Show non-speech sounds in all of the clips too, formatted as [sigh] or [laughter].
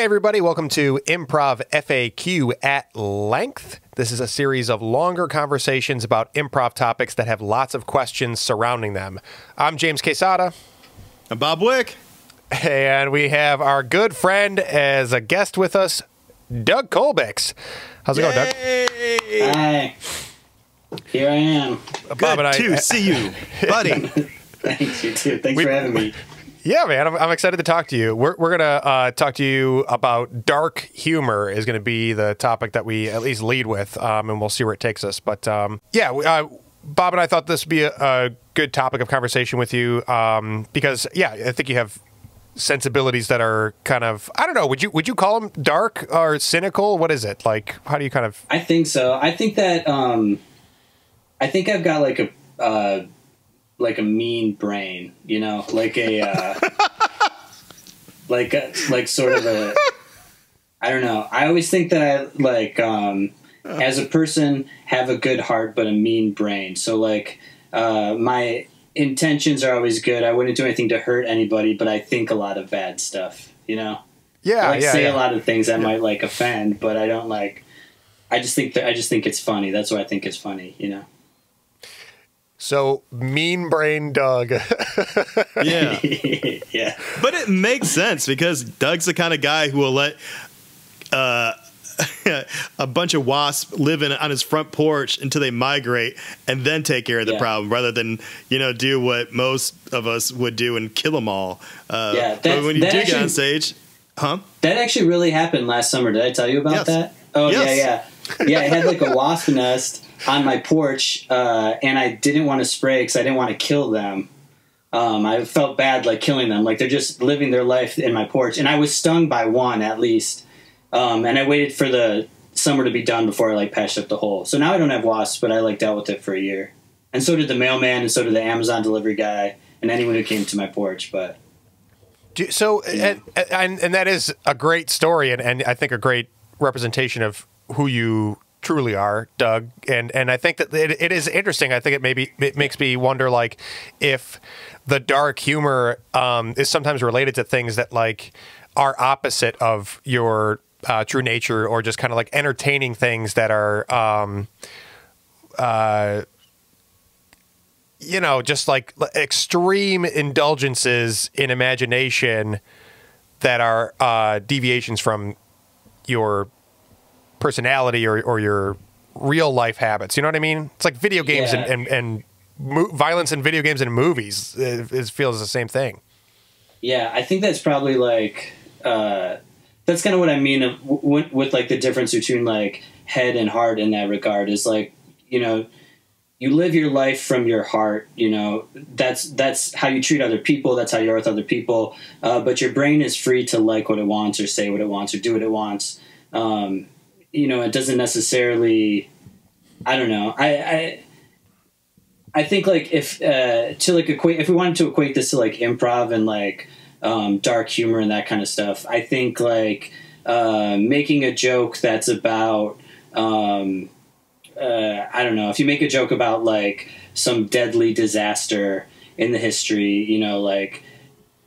Hey, everybody, welcome to Improv FAQ at Length. This is a series of longer conversations about improv topics that have lots of questions surrounding them. I'm James Quesada. I'm Bob Wick. And we have our good friend as a guest with us, Doug Kolbicz. How's it Yay! going, Doug? Hi. Here I am. Good Bob and I, to [laughs] see you, buddy. [laughs] Thanks, you too. Thanks we, for having me. Yeah, man, I'm, I'm, excited to talk to you. We're, we're going to uh, talk to you about dark humor is going to be the topic that we at least lead with, um, and we'll see where it takes us. But um, yeah, uh, Bob and I thought this would be a, a good topic of conversation with you um, because, yeah, I think you have sensibilities that are kind of I don't know. Would you would you call them dark or cynical? What is it like? How do you kind of? I think so. I think that um, I think I've got like a. Uh, like a mean brain, you know, like a uh, [laughs] like a, like sort of a I don't know. I always think that I like um, as a person have a good heart but a mean brain. So like uh, my intentions are always good. I wouldn't do anything to hurt anybody, but I think a lot of bad stuff. You know. Yeah. I like yeah, say yeah. a lot of things that yeah. might like offend, but I don't like. I just think that I just think it's funny. That's why I think it's funny. You know. So mean brain Doug. [laughs] yeah. [laughs] yeah. But it makes sense because Doug's the kind of guy who will let uh, [laughs] a bunch of wasps live in, on his front porch until they migrate and then take care of the yeah. problem rather than, you know, do what most of us would do and kill them all. Uh, yeah. But when you do actually, get on stage, huh? That actually really happened last summer. Did I tell you about yes. that? Oh, yes. yeah, yeah. Yeah, it had like a wasp nest on my porch, uh, and I didn't want to spray because I didn't want to kill them. Um, I felt bad like killing them, like they're just living their life in my porch, and I was stung by one at least. Um, and I waited for the summer to be done before I like patched up the hole. So now I don't have wasps, but I like dealt with it for a year. And so did the mailman, and so did the Amazon delivery guy, and anyone who came to my porch. But so, and, and, and that is a great story, and, and I think a great representation of who you truly are, Doug. And and I think that it, it is interesting. I think it maybe it makes me wonder like if the dark humor um, is sometimes related to things that like are opposite of your uh, true nature, or just kind of like entertaining things that are. Um, uh, you know, just like extreme indulgences in imagination that are uh, deviations from your personality or, or your real life habits. You know what I mean? It's like video games yeah. and, and, and mo- violence in video games and movies. It, it, feels the same thing. Yeah, I think that's probably like uh, that's kind of what I mean of, with, with like the difference between like head and heart in that regard is like you know you live your life from your heart you know that's that's how you treat other people that's how you are with other people uh, but your brain is free to like what it wants or say what it wants or do what it wants um, you know, it doesn't necessarily. I don't know. I I, I think like if uh, to like equate if we wanted to equate this to like improv and like um, dark humor and that kind of stuff, I think like uh, making a joke that's about um, uh, I don't know if you make a joke about like some deadly disaster in the history, you know, like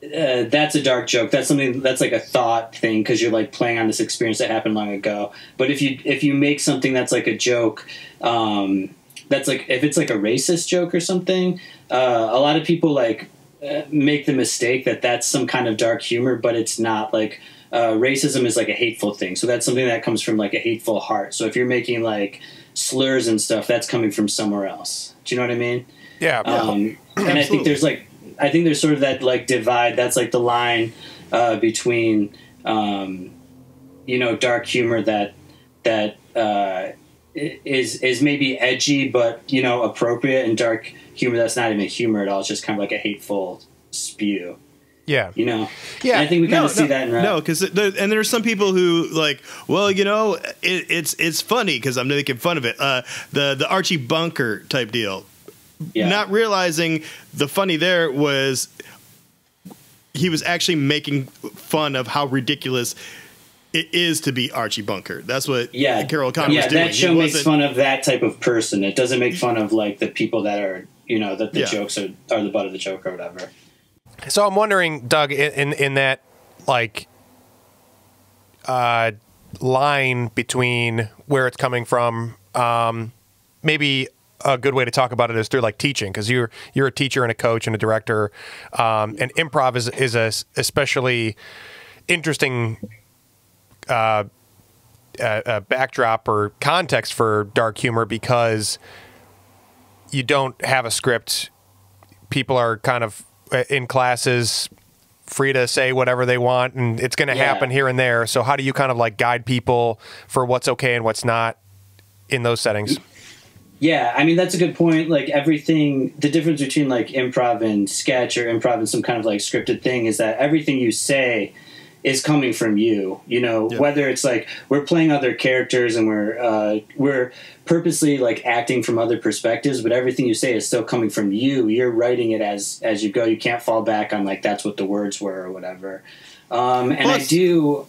uh, that's a dark joke. That's something that's like a thought thing because you're like playing on this experience that happened long ago. But if you if you make something that's like a joke, um, that's like if it's like a racist joke or something, uh, a lot of people like uh, make the mistake that that's some kind of dark humor, but it's not. Like uh, racism is like a hateful thing, so that's something that comes from like a hateful heart. So if you're making like slurs and stuff, that's coming from somewhere else. Do you know what I mean? Yeah. Um, and I think there's like I think there's sort of that like divide. That's like the line uh, between um, you know dark humor that that uh, is is maybe edgy but you know appropriate, and dark humor that's not even humor at all. It's just kind of like a hateful spew. Yeah, you know. Yeah, and I think we kind no, of see no, that. In no, because and there's some people who like, well, you know, it, it's it's funny because I'm making fun of it. Uh, the the Archie Bunker type deal yeah. not realizing the funny there was he was actually making fun of how ridiculous it is to be Archie Bunker. That's what yeah. Carroll O'Connor yeah, was doing. that show makes fun of that type of person. It doesn't make fun of like the people that are you know that the yeah. jokes are, are the butt of the joke or whatever. So I'm wondering, Doug, in in that like uh, line between where it's coming from. Um, maybe a good way to talk about it is through like teaching because you're you're a teacher and a coach and a director, um, and improv is is a especially interesting uh, a, a backdrop or context for dark humor because you don't have a script. People are kind of uh, in classes free to say whatever they want and it's going to yeah. happen here and there. So how do you kind of like guide people for what's okay and what's not in those settings? Yeah, I mean that's a good point. Like everything, the difference between like improv and sketch or improv and some kind of like scripted thing is that everything you say is coming from you. You know, yeah. whether it's like we're playing other characters and we're uh, we're purposely like acting from other perspectives, but everything you say is still coming from you. You're writing it as as you go. You can't fall back on like that's what the words were or whatever. Um, and plus, I do.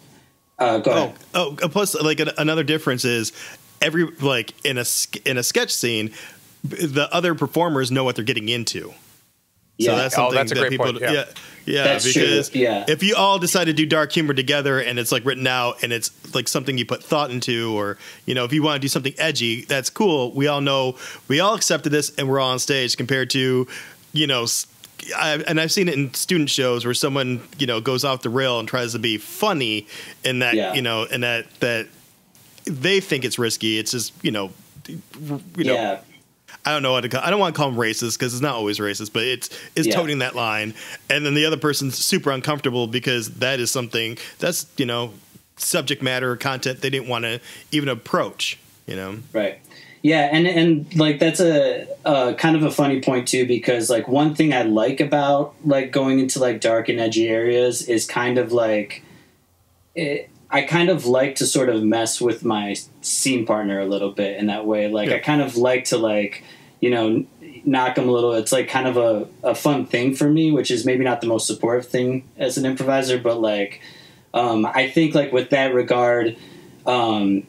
Uh, go oh, ahead. Oh, plus, like another difference is every like in a in a sketch scene, the other performers know what they're getting into. Yeah. So that's oh, something oh, that's that people, point. yeah. yeah. Yeah, That's because true. yeah. if you all decide to do dark humor together and it's like written out and it's like something you put thought into, or you know, if you want to do something edgy, that's cool. We all know we all accepted this and we're all on stage compared to, you know, I, and I've seen it in student shows where someone you know goes off the rail and tries to be funny, in that yeah. you know, and that that they think it's risky. It's just you know, you know. Yeah I don't know what to call. I don't want to call them racist because it's not always racist, but it's it's yeah. toting that line. And then the other person's super uncomfortable because that is something that's you know subject matter or content they didn't want to even approach. You know, right? Yeah, and and like that's a, a kind of a funny point too because like one thing I like about like going into like dark and edgy areas is kind of like it, I kind of like to sort of mess with my scene partner a little bit in that way. Like yeah. I kind of like to like, you know, knock them a little. It's like kind of a, a fun thing for me, which is maybe not the most supportive thing as an improviser, but like, um, I think like with that regard, um,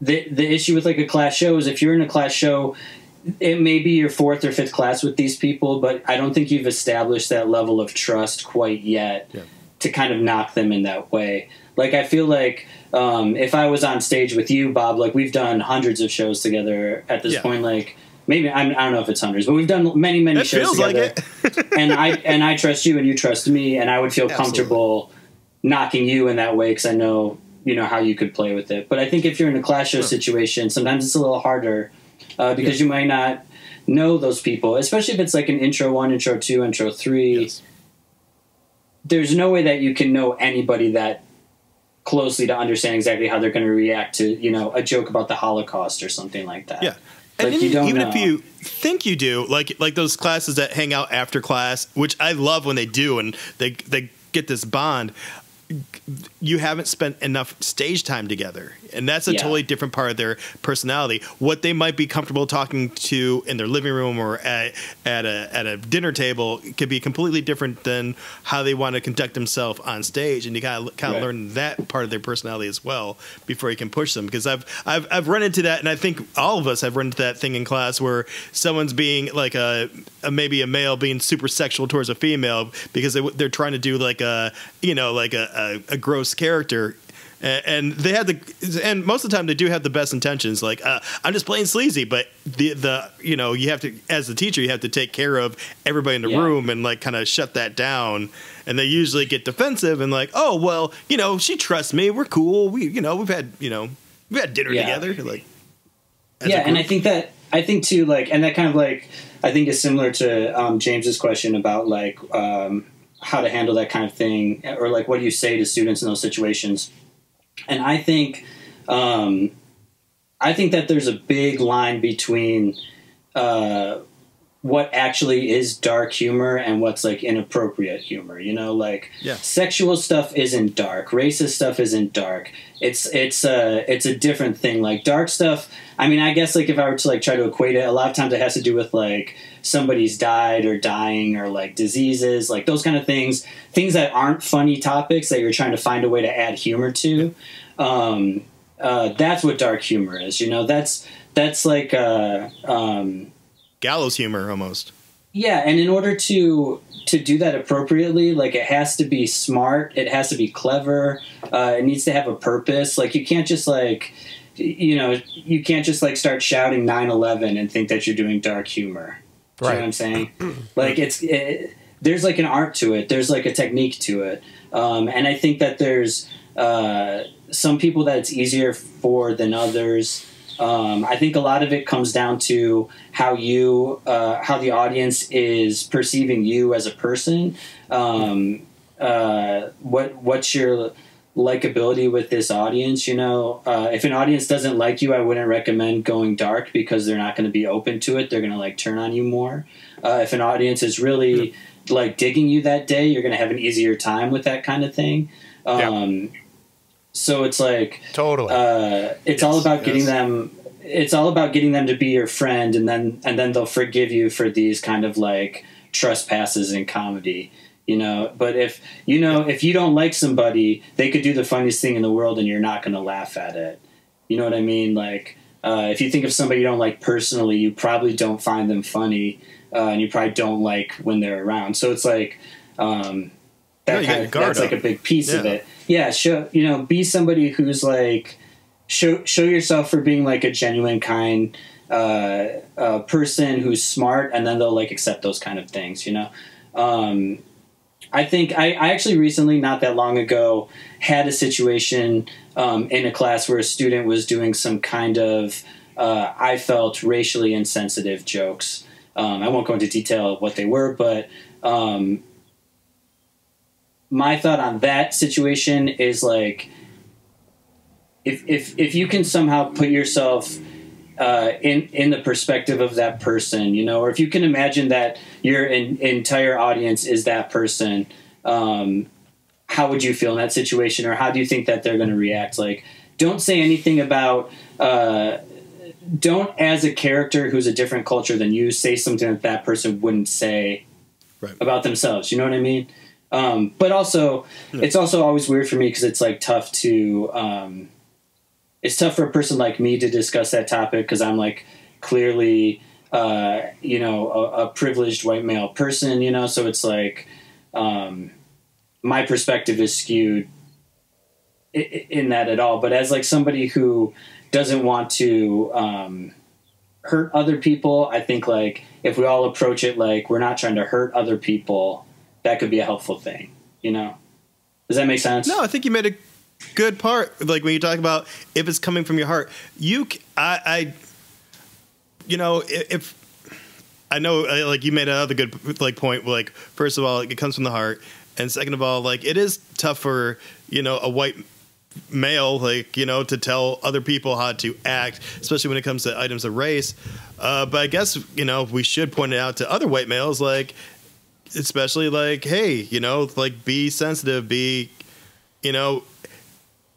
the the issue with like a class show is if you're in a class show, it may be your fourth or fifth class with these people, but I don't think you've established that level of trust quite yet yeah. To kind of knock them in that way. Like I feel like um, if I was on stage with you, Bob, like we've done hundreds of shows together at this yeah. point. Like maybe I'm, I do not know if it's hundreds, but we've done many many it shows together. Like and I and I trust you, and you trust me, and I would feel Absolutely. comfortable knocking you in that way because I know you know how you could play with it. But I think if you're in a class show sure. situation, sometimes it's a little harder uh, because yeah. you might not know those people, especially if it's like an intro one, intro two, intro three. Yes. There's no way that you can know anybody that closely to understand exactly how they're going to react to you know a joke about the Holocaust or something like that. Yeah. Like and even know. if you think you do, like like those classes that hang out after class, which I love when they do, and they they get this bond you haven't spent enough stage time together and that's a yeah. totally different part of their personality what they might be comfortable talking to in their living room or at, at a at a dinner table could be completely different than how they want to conduct themselves on stage and you got to kind of right. learn that part of their personality as well before you can push them because I've I've I've run into that and I think all of us have run into that thing in class where someone's being like a, a maybe a male being super sexual towards a female because they, they're trying to do like a you know like a a, a gross character and they had the and most of the time they do have the best intentions. Like uh, i'm just playing sleazy but the the you know you have to as the teacher you have to take care of everybody in the yeah. room and like kind of shut that down. And they usually get defensive and like oh well you know she trusts me. We're cool. We you know we've had you know we've had dinner yeah. together like yeah and i think that i think too like and that kind of like i think is similar to um, james's question about like um, how to handle that kind of thing, or like what do you say to students in those situations? And I think, um, I think that there's a big line between uh, what actually is dark humor and what's like inappropriate humor. You know, like yeah. sexual stuff isn't dark, racist stuff isn't dark. It's it's a it's a different thing. Like dark stuff. I mean, I guess like if I were to like try to equate it, a lot of times it has to do with like somebody's died or dying or like diseases, like those kind of things. Things that aren't funny topics that you're trying to find a way to add humor to. Um, uh, that's what dark humor is. You know, that's that's like uh, um, gallows humor almost. Yeah, and in order to to do that appropriately, like it has to be smart, it has to be clever, uh, it needs to have a purpose. Like you can't just like you know, you can't just like start shouting 9/11 and think that you're doing dark humor. Do right. you know what I'm saying? [clears throat] like it's it, there's like an art to it. There's like a technique to it, um, and I think that there's uh, some people that it's easier for than others. Um, I think a lot of it comes down to how you, uh, how the audience is perceiving you as a person. Um, uh, what what's your likability with this audience? You know, uh, if an audience doesn't like you, I wouldn't recommend going dark because they're not going to be open to it. They're going to like turn on you more. Uh, if an audience is really like digging you that day, you're going to have an easier time with that kind of thing. Um, yeah so it's like totally. Uh, it's yes, all about getting yes. them. It's all about getting them to be your friend, and then and then they'll forgive you for these kind of like trespasses in comedy. You know, but if you know if you don't like somebody, they could do the funniest thing in the world, and you're not going to laugh at it. You know what I mean? Like uh, if you think of somebody you don't like personally, you probably don't find them funny, uh, and you probably don't like when they're around. So it's like. Um, that kind of, that's up. like a big piece yeah. of it yeah, show you know, be somebody who's like show show yourself for being like a genuine, kind uh, uh, person who's smart, and then they'll like accept those kind of things. You know, um, I think I, I actually recently, not that long ago, had a situation um, in a class where a student was doing some kind of uh, I felt racially insensitive jokes. Um, I won't go into detail of what they were, but um, my thought on that situation is like if if if you can somehow put yourself uh, in in the perspective of that person, you know, or if you can imagine that your in, entire audience is that person, um, how would you feel in that situation, or how do you think that they're going to react? Like, don't say anything about. Uh, don't, as a character who's a different culture than you, say something that that person wouldn't say right. about themselves. You know what I mean? Um, but also, yeah. it's also always weird for me because it's like tough to. Um, it's tough for a person like me to discuss that topic because I'm like clearly, uh, you know, a, a, privileged white male person. You know, so it's like um, my perspective is skewed in, in that at all. But as like somebody who doesn't want to um, hurt other people, I think like if we all approach it like we're not trying to hurt other people that could be a helpful thing. You know, does that make sense? No, I think you made a good part. Like when you talk about if it's coming from your heart, you, I, I you know, if I know, uh, like you made another good like point. Like first of all, it comes from the heart, and second of all, like it is tough for you know a white male, like you know, to tell other people how to act, especially when it comes to items of race. Uh, but I guess you know we should point it out to other white males, like especially like, hey, you know, like be sensitive, be, you know,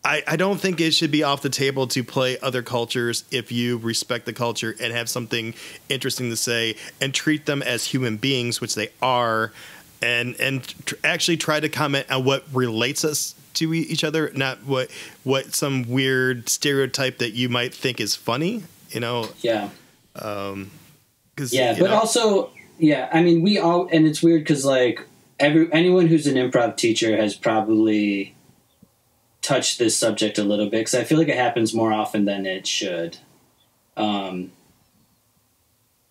I, I don't think it should be off the table to play other cultures if you respect the culture and have something interesting to say and treat them as human beings, which they are, and and tr- actually try to comment on what relates us to each other, not what what some weird stereotype that you might think is funny. You know. Yeah. Um. Yeah, but know, also yeah, I mean, we all, and it's weird because like every anyone who's an improv teacher has probably touched this subject a little bit because I feel like it happens more often than it should. Um,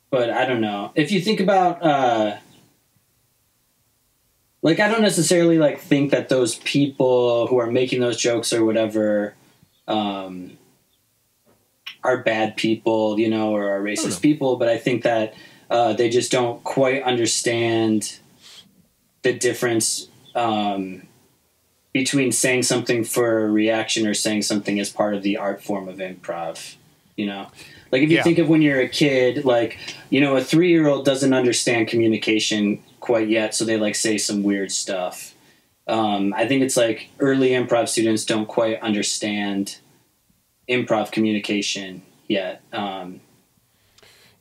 but I don't know if you think about. Uh, like I don't necessarily like think that those people who are making those jokes or whatever um, are bad people, you know, or are racist people. But I think that uh, they just don't quite understand the difference um, between saying something for a reaction or saying something as part of the art form of improv. You know, like if you yeah. think of when you're a kid, like you know, a three year old doesn't understand communication quite yet, so they like say some weird stuff. Um, I think it's like early improv students don't quite understand improv communication yet. Um,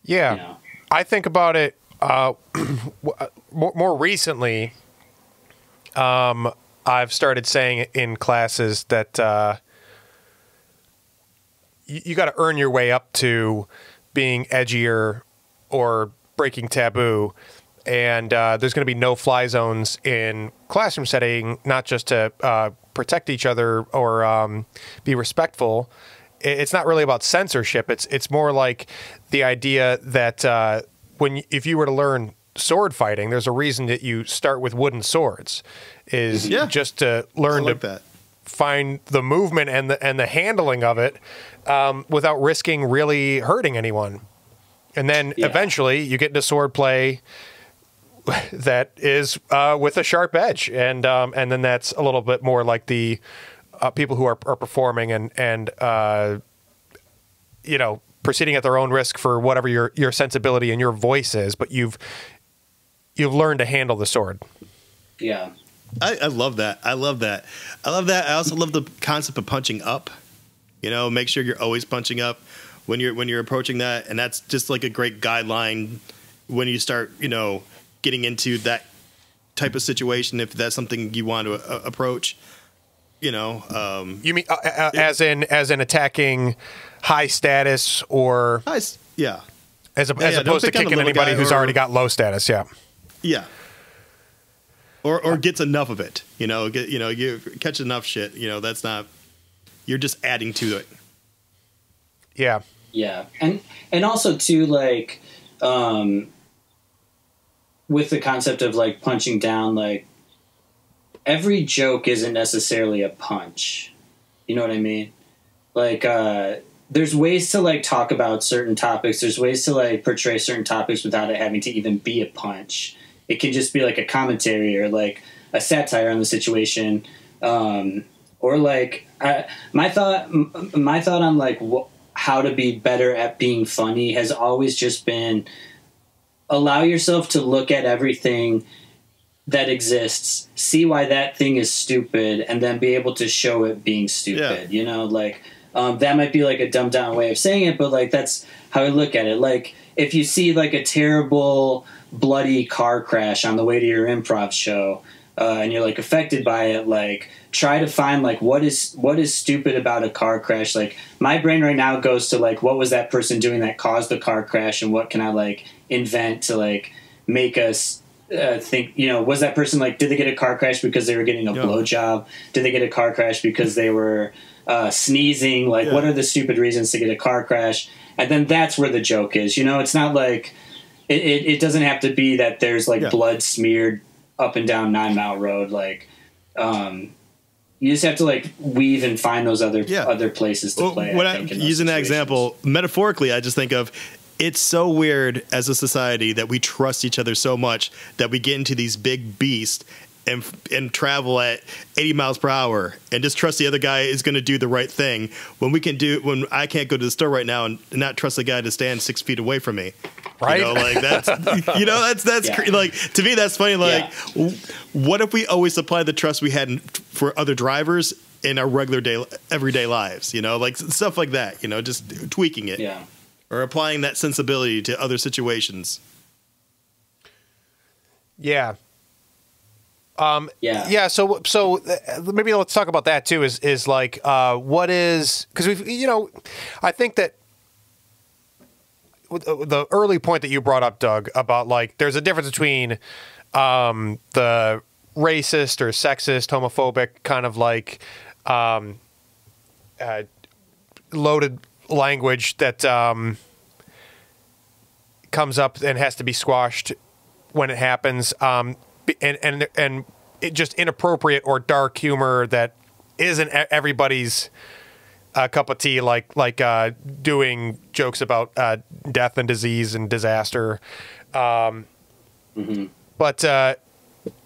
yeah. You know. I think about it [clears throat] uh, more, more, recently. Um, I've started saying in classes that uh, you, you got to earn your way up to being edgier or breaking taboo. and uh, there's going to be no fly zones in classroom setting, not just to uh, protect each other or um, be respectful. It's not really about censorship. It's it's more like the idea that uh, when if you were to learn sword fighting, there's a reason that you start with wooden swords, is Yeah. just to learn like to that. find the movement and the and the handling of it um, without risking really hurting anyone. And then Yeah. eventually you get into sword play [laughs] that is uh, with a sharp edge, and um, and then that's a little bit more like the uh, people who are, are performing and and uh, you know proceeding at their own risk for whatever your your sensibility and your voice is, but you've you've learned to handle the sword. Yeah. I, I love that. I love that. I love that. I also love the concept of punching up. You know, make sure you're always punching up when you're when you're approaching that, and that's just like a great guideline when you start, you know, getting into that type of situation. If that's something you want to uh, approach, you know, um, You mean uh, uh, as in as in attacking high status or nice, yeah, as, a, Yeah, as yeah, opposed to pick on the kicking anybody who's or- already got low status? Yeah. yeah. Or, or gets enough of it, you know. Get you know, you catch enough shit, you know. That's not. You're just adding to it. Yeah. Yeah, and and also too like um, with the concept of like punching down, like every joke isn't necessarily a punch. You know what I mean? Like uh, there's ways to like talk about certain topics. There's ways to like portray certain topics without it having to even be a punch. It can just be like a commentary or like a satire on the situation. Um, or like I, my thought my thought on like wh- how to be better at being funny has always just been allow yourself to look at everything that exists see why that thing is stupid and then be able to show it being stupid you know? Like um, that might be like a dumbed down way of saying it but like that's how i look at it. Like if you see like a terrible bloody car crash on the way to your improv show uh, and you're like affected by it like try to find like what is what is stupid about a car crash? Like my brain right now goes to like what was that person doing that caused the car crash and what can i like invent to like make us uh, think you know was that person like did they get a car crash because they were getting a Yeah. blowjob did they get a car crash because they were uh, sneezing like Yeah. what are the stupid reasons to get a car crash and then that's where the joke is you know it's not like it, it, it doesn't have to be that there's like Yeah. blood smeared up and down nine mile road like um you just have to like weave and find those other Yeah. other places to Well, play. I using that situations. example metaphorically, I just think of it's so weird as a society that we trust each other so much that we get into these big beasts and and travel at 80 miles per hour and just trust the other guy is going to do the right thing when we can do when I can't go to the store right now and not trust the guy to stand six feet away from me. Right. You know, like that's [laughs] you know that's that's Yeah. cre- like to me that's funny. Like, Yeah. w- what if we always apply the trust we had in, for other drivers in our regular day everyday lives? You know, like stuff like that. You know, just tweaking it Yeah. Or applying that sensibility to other situations. Yeah. Um, Yeah. yeah. So, so uh, maybe let's talk about that too. Is is like uh, what is because we've you know, I think that uh, the early point that you brought up, Doug, about like there's a difference between um, the racist or sexist, homophobic kind of like um, uh, loaded language that um, comes up and has to be squashed when it happens, um, and and and it just inappropriate or dark humor that isn't everybody's uh, cup of tea, like like uh, doing jokes about uh, death and disease and disaster. Um, But uh,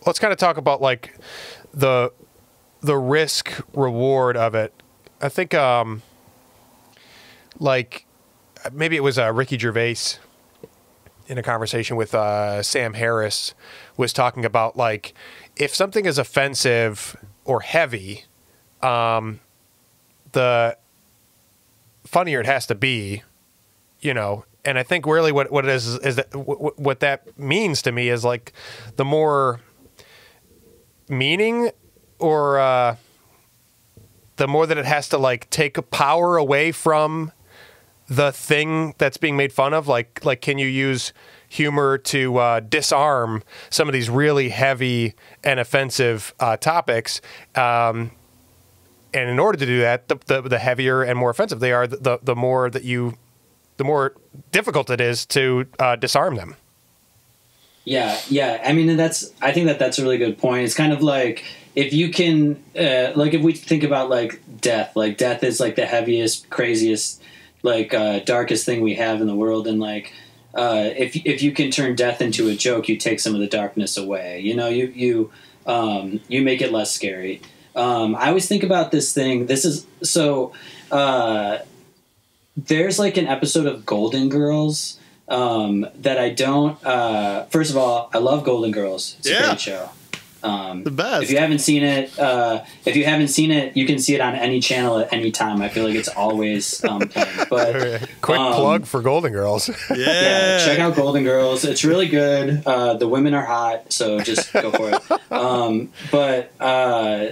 let's kind of talk about like the the risk reward of it. I think um, like maybe it was uh, Ricky Gervais in a conversation with uh, Sam Harris was talking about like if something is offensive or heavy, um, the funnier it has to be, you know. And I think really what, what it is is, that what that means to me is like the more meaning or uh, the more that it has to like take power away from the thing that's being made fun of like like can you use humor to uh, disarm some of these really heavy and offensive uh, topics. Um, and in order to do that, the, the, the heavier and more offensive they are, the the more that you, the more difficult it is to uh, disarm them. Yeah, yeah. I mean, that's. I think that that's a really good point. It's kind of like if you can, uh, like, if we think about like death, like death is like the heaviest, craziest, like uh, darkest thing we have in the world, and like. Uh, if if you can turn death into a joke, you take some of the darkness away. You know, you you um, you make it less scary. Um, I always think about this thing. This is so. Uh, there's like an episode of Golden Girls um, that I don't. Uh, first of all, I love Golden Girls. It's Yeah. a great show. Um, The best. If you haven't seen it, uh, if you haven't seen it, you can see it on any channel at any time. I feel like it's always um, [laughs] playing. But Quick Um, plug for Golden Girls. yeah. [laughs] yeah, check out Golden Girls. It's really good. Uh, the women are hot, so just go for it. [laughs] Um, but uh,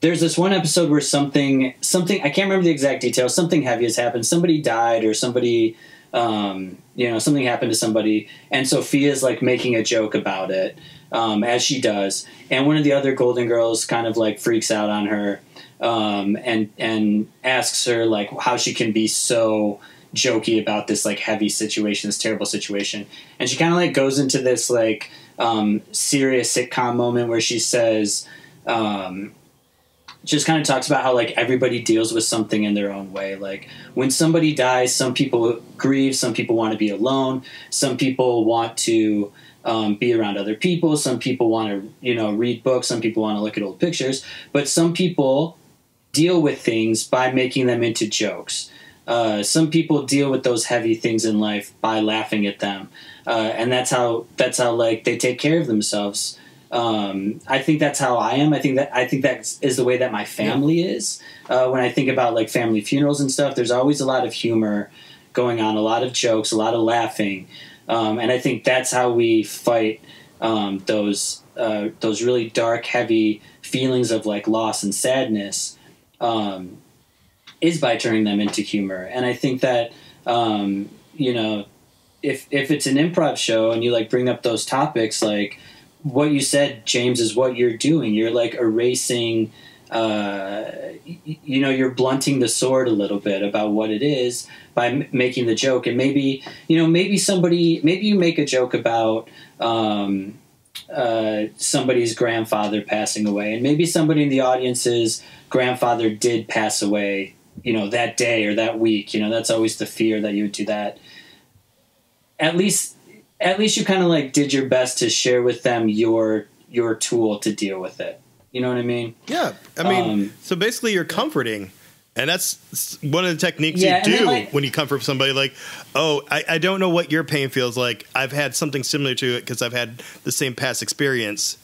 there's this one episode where something, something I can't remember the exact details. Something heavy has happened. Somebody died, or somebody, um, you know, something happened to somebody, and Sophia's like making a joke about it, um, as she does. And one of the other Golden Girls kind of like freaks out on her um, and and asks her like how she can be so jokey about this like heavy situation, this terrible situation, and she kind of like goes into this like um, serious sitcom moment where she says. Um, just kind of talks about how like everybody deals with something in their own way. Like when somebody dies some people grieve some people want to be alone some people want to um, be around other people some people want to you know read books some people want to look at old pictures but some people deal with things by making them into jokes. Uh, some people deal with those heavy things in life by laughing at them. Uh, and that's how that's how like they take care of themselves um, I think that's how I am. I think that I think that is the way that my family is. Uh, when I think about like family funerals and stuff, there's always a lot of humor going on, a lot of jokes, a lot of laughing, um, and I think that's how we fight um, those uh, those really dark, heavy feelings of like loss and sadness. Um, is by turning them into humor, and I think that um, you know if if it's an improv show and you like bring up those topics like what you said, James, is what you're doing. You're like erasing, uh, you know, you're blunting the sword a little bit about what it is by m- making the joke. And maybe, you know, maybe somebody, maybe you make a joke about um, uh, somebody's grandfather passing away, and maybe somebody in the audience's grandfather did pass away, you know, that day or that week. You know, that's always the fear that you would do that. At least at least you kind of like did your best to share with them your your tool to deal with it. You know what I mean? Yeah, I mean, Um, so basically, you're comforting, and that's one of the techniques Yeah, you do like- when you comfort somebody. Like, oh, I, I don't know what your pain feels like. I've had something similar to it because I've had the same past experience,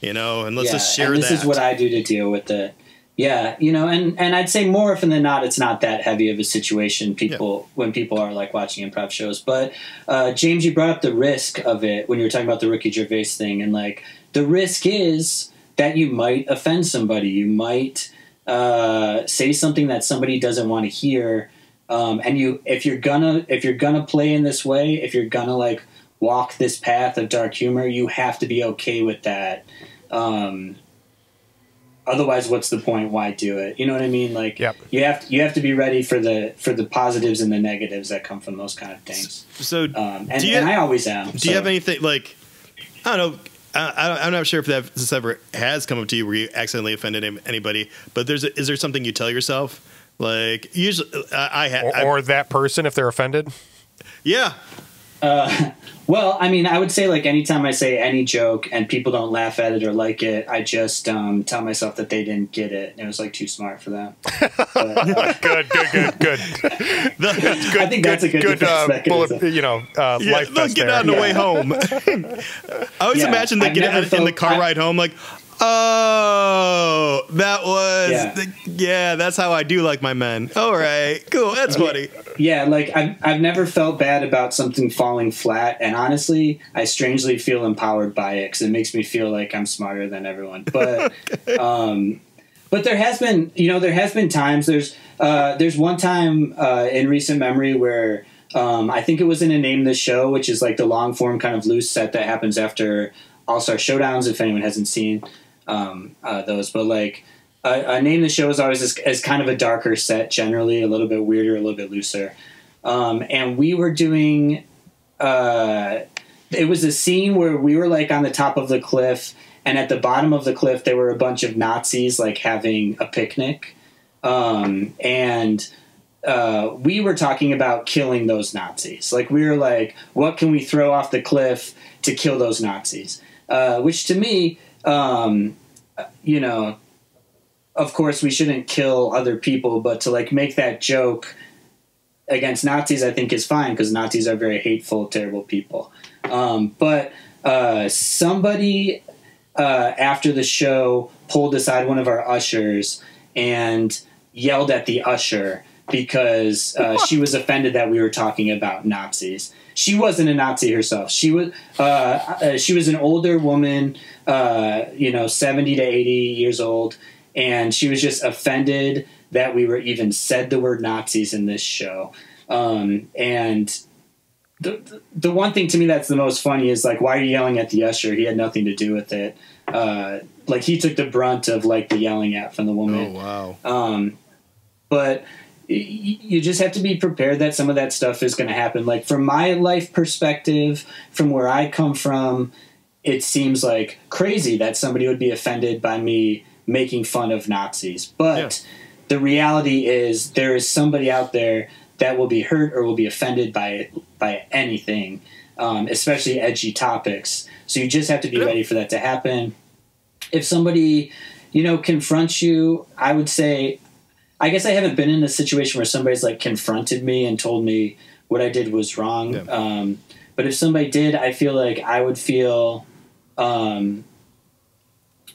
you know. And let's yeah, just share and this that. is what I do to deal with it. Yeah, you know, and and I'd say more often than not, it's not that heavy of a situation. People when people are like watching improv shows, but uh, James, you brought up the risk of it when you were talking about the Ricky Gervais thing, and like the risk is that you might offend somebody, you might uh, say something that somebody doesn't want to hear, um, and you if you're gonna if you're gonna play in this way, if you're gonna like walk this path of dark humor, you have to be okay with that. Um, otherwise what's the point why do it you know what i mean like Yep. you have to, you have to be ready for the for the positives and the negatives that come from those kind of things so, um, and, do you, and i always am do you have anything like I don't know. I, I- I'm not sure if that this ever has come up to you where you accidentally offended anybody, but there's a, is there something you tell yourself? Like usually, I, I, ha- or, or that person if they're offended. yeah, [laughs] well i mean i would say like anytime i say any joke and people don't laugh at it or like it i just um, tell myself that they didn't get it and it was like too smart for them [laughs] But, Good, good, good, good. [laughs] the, i think that's a good, good uh, bullet, you know, uh, yeah, life they'll get there. on the Yeah. way home. I always Yeah, imagine they I've get never out in the car I- ride home like, oh, that was Yeah. the, yeah, that's how I do like my men. All right, cool, that's funny. Yeah, like I've, I've never felt bad about something falling flat, and honestly, I strangely feel empowered by it because it makes me feel like I'm smarter than everyone. But, [laughs] um, but there has been, you know, there has been times. There's, uh, there's one time uh, in recent memory where Um, I think it was in a name the show, which is like the long form kind of loose set that happens after All Star Showdowns. If anyone hasn't seen um, uh, those, but like a, a name the show is always as, as, kind of a darker set, generally a little bit weirder, a little bit looser. Um, and we were doing. Uh, it was a scene where we were like on the top of the cliff, and at the bottom of the cliff there were a bunch of Nazis like having a picnic, um, and uh, we were talking about killing those Nazis. Like we were like, what can we throw off the cliff to kill those Nazis? Uh, which to me, um, you know, of course we shouldn't kill other people, but to like make that joke against Nazis, I think is fine because Nazis are very hateful, terrible people. Um, but uh, somebody uh, after the show pulled aside one of our ushers and yelled at the usher because uh, she was offended that we were talking about Nazis. She wasn't a Nazi herself. She was uh, uh, she was an older woman, uh, you know, seventy to eighty years old, and she was just offended that we were even said the word Nazis in this show. Um, and the the one thing to me that's the most funny is like, why are you yelling at the usher? He had nothing to do with it. Uh, like he took the brunt of like the yelling at from the woman. Oh wow. Um, but you just have to be prepared that some of that stuff is going to happen. Like from my life perspective, from where I come from, it seems like crazy that somebody would be offended by me making fun of Nazis. But yeah. the reality is there is somebody out there that will be hurt or will be offended by by anything, um, especially edgy topics. So you just have to be ready for that to happen. If somebody, you know, confronts you, I would say I guess I haven't been in a situation where somebody's like confronted me and told me what I did was wrong. Yeah. Um, but if somebody did, I feel like I would feel um,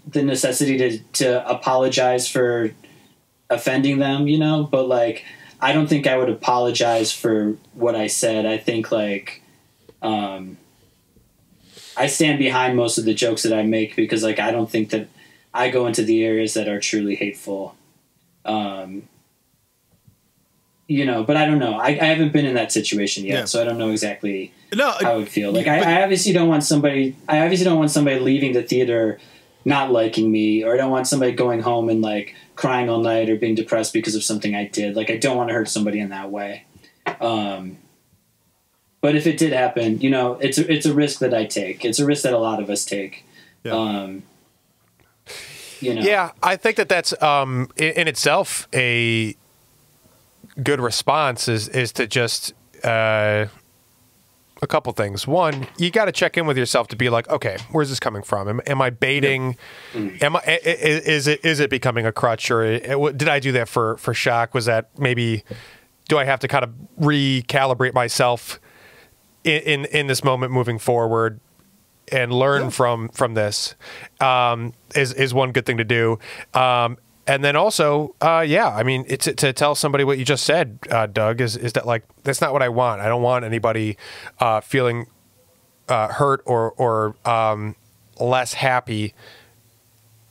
the necessity to to apologize for offending them, you know. But like, I don't think I would apologize for what I said. I think like. Um, I stand behind most of the jokes that I make because like I don't think that I go into the areas that are truly hateful um, you know, but I don't know. I, I haven't been in that situation yet, yeah. so I don't know exactly no, how I would feel. Like I, I, obviously don't want somebody. I obviously don't want somebody leaving the theater not liking me, or I don't want somebody going home and like crying all night or being depressed because of something I did. Like I don't want to hurt somebody in that way. Um, but if it did happen, you know, it's a, it's a risk that I take. It's a risk that a lot of us take. Yeah. Um, you know? Yeah, I think that that's um, in, in, itself a good response is is to just uh, a couple things. One, you got to check in with yourself to be like, okay, where's this coming from? Am, am I baiting? Mm. Am I is it is it becoming a crutch or did I do that for for shock? Was that maybe? Do I have to kind of recalibrate myself in, in, in this moment moving forward? And learn yeah. from from this um, is is one good thing to do. Um, and then also, uh, yeah, I mean, it's to tell somebody what you just said, uh, Doug, is is that like that's not what I want. I don't want anybody uh, feeling uh, hurt or or um, less happy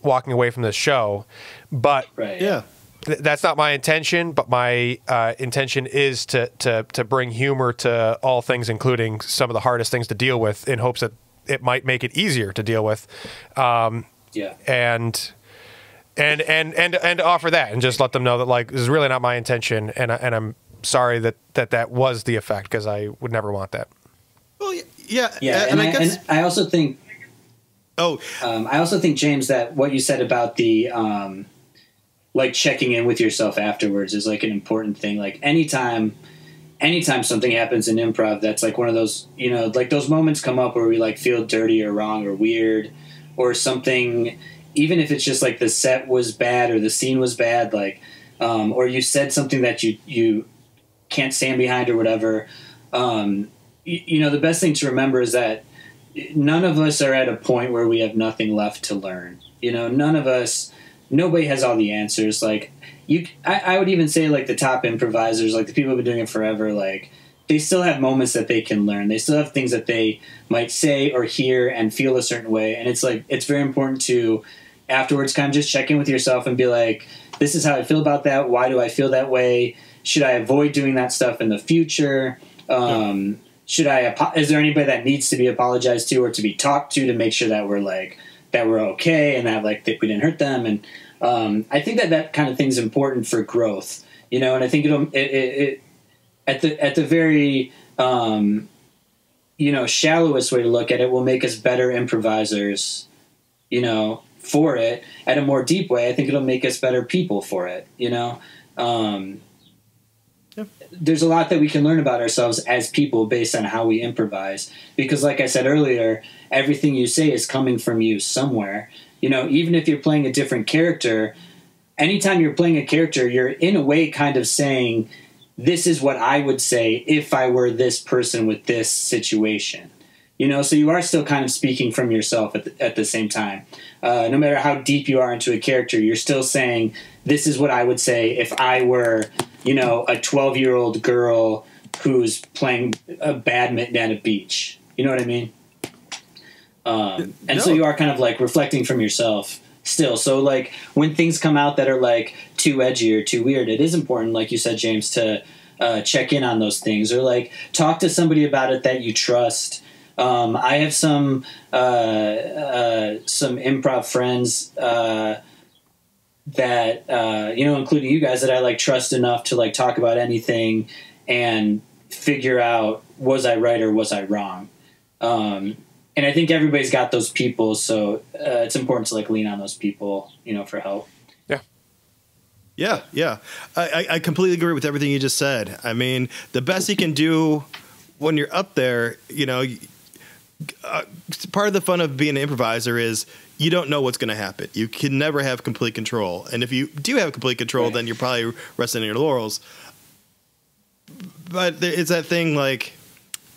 walking away from this show. But right. yeah. Th- that's not my intention, but my uh, intention is to, to to bring humor to all things, including some of the hardest things to deal with, in hopes that it might make it easier to deal with. Um, yeah. And and and and and offer that and just let them know that like this is really not my intention and I, and I'm sorry that that that was the effect because I would never want that. Well, yeah, yeah, and, and I, I guess, and I also think. Oh, um, I also think James that what you said about the um, like checking in with yourself afterwards is like an important thing. Like anytime anytime something happens in improv that's like one of those you know like those moments come up where we like feel dirty or wrong or weird or something even if it's just like the set was bad or the scene was bad like um, or you said something that you you can't stand behind or whatever um, you, you know the best thing to remember is that none of us are at a point where we have nothing left to learn. You know none of us nobody has all the answers. Like you I, I would even say like the top improvisers, like the people who've been doing it forever, like they still have moments that they can learn. They still have things that they might say or hear and feel a certain way. And it's like it's very important to afterwards kind of just check in with yourself and be like, this is how I feel about that. Why do I feel that way? Should I avoid doing that stuff in the future? Um, yeah. Should I? Is there anybody that needs to be apologized to or to be talked to to make sure that we're like that we're okay and that like that we didn't hurt them? And um, I think that that kind of thing is important for growth, you know. And I think it'll it, it, it at the at the very um, you know shallowest way to look at it will make us better improvisers, you know, for it. At a more deep way, I think it'll make us better people for it, you know. Um, there's a lot that we can learn about ourselves as people based on how we improvise. Because, like I said earlier, everything you say is coming from you somewhere. You know, even if you're playing a different character, anytime you're playing a character, you're in a way kind of saying, This is what I would say if I were this person with this situation. You know, so you are still kind of speaking from yourself at the, at the same time. Uh, no matter how deep you are into a character, you're still saying, This is what I would say if I were you know, a 12 year old girl who's playing a badminton at a beach. You know what I mean? Um, and no. so you are kind of like reflecting from yourself still. So like when things come out that are like too edgy or too weird, it is important, like you said, James, to uh, check in on those things or like talk to somebody about it that you trust. Um, I have some uh, uh, some improv friends uh, that uh, you know, including you guys, that I like trust enough to like talk about anything and figure out was I right or was I wrong. Um, and I think everybody's got those people, so uh, it's important to like lean on those people, you know, for help. Yeah. Yeah, yeah, I, I completely agree with everything you just said. I mean, the best you can do when you're up there, you know, uh, part of the fun of being an improviser is you don't know what's going to happen. You can never have complete control. And if you do have complete control, right. then you're probably resting on your laurels. But it's that thing like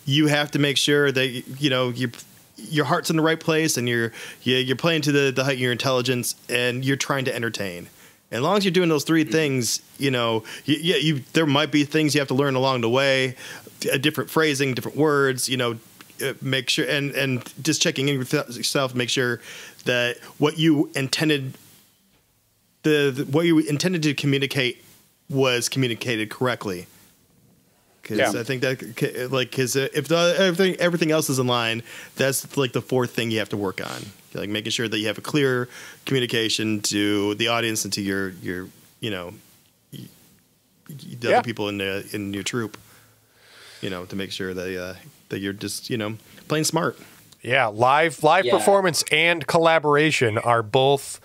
you have to make sure that you know your your heart's in the right place and you're you're playing to the the height of your intelligence and you're trying to entertain. as long as you're doing those three things, you know, yeah, you, you there might be things you have to learn along the way, a different phrasing, different words, you know, uh, make sure and and just checking in with yourself make sure that what you intended the, the what you intended to communicate was communicated correctly because yeah. I think that like because if the, everything everything else is in line, that's like the fourth thing you have to work on, like making sure that you have a clear communication to the audience and to your your you know the yeah. other people in the in your troupe, you know, to make sure that uh, that you're just you know playing smart. Yeah, live live yeah. performance and collaboration are both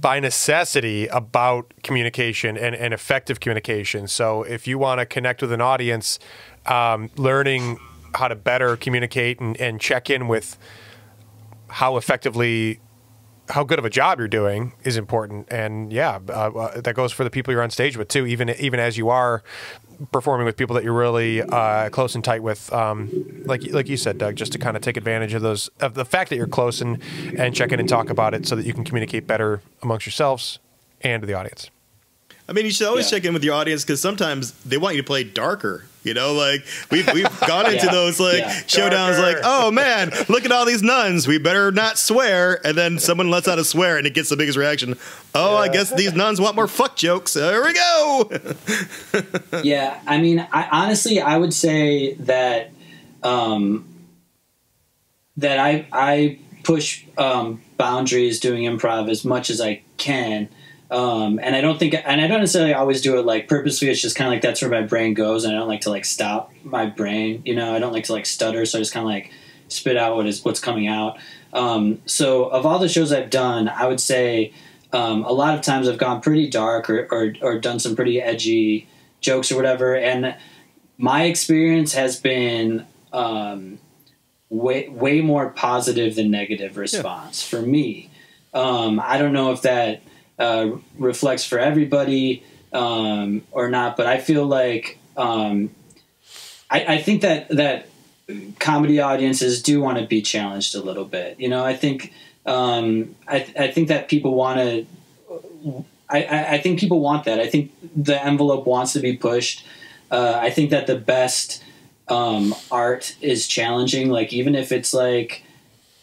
by necessity about communication and, and effective communication. So if you want to connect with an audience, um, learning how to better communicate and, and check in with how effectively how good of a job you're doing is important and yeah uh, uh, that goes for the people you're on stage with too even even as you are performing with people that you're really uh, close and tight with, um, like like you said, Doug, just to kind of take advantage of those of the fact that you're close and and check in and talk about it so that you can communicate better amongst yourselves and to the audience. I mean, you should always yeah. check in with your audience because sometimes they want you to play darker. You know, like we've we've gone into yeah. those like yeah. showdowns, like, oh man, look at all these nuns. We better not swear. And then someone lets out a swear, and it gets the biggest reaction. Oh, I guess these nuns want more fuck jokes. There we go. [laughs] yeah, I mean, I honestly, I would say that um, that I I push um, boundaries doing improv as much as I can um, and I don't think, and I don't necessarily always do it like purposely. It's just kind of like that's where my brain goes, and I don't like to like stop my brain. You know, I don't like to like stutter, so I just kind of like spit out what is what's coming out. Um, so, of all the shows I've done, I would say um, a lot of times I've gone pretty dark or, or or done some pretty edgy jokes or whatever, and my experience has been um, way way more positive than negative response yeah. for me. Um, I don't know if that uh, reflects for everybody um, or not. But I feel like um, I, I, think that that comedy audiences do want to be challenged a little bit. You know, I think um, I, I, think that people want to. I, I, think people want that. I think the envelope wants to be pushed. Uh, I think that the best um, art is challenging. Like even if it's like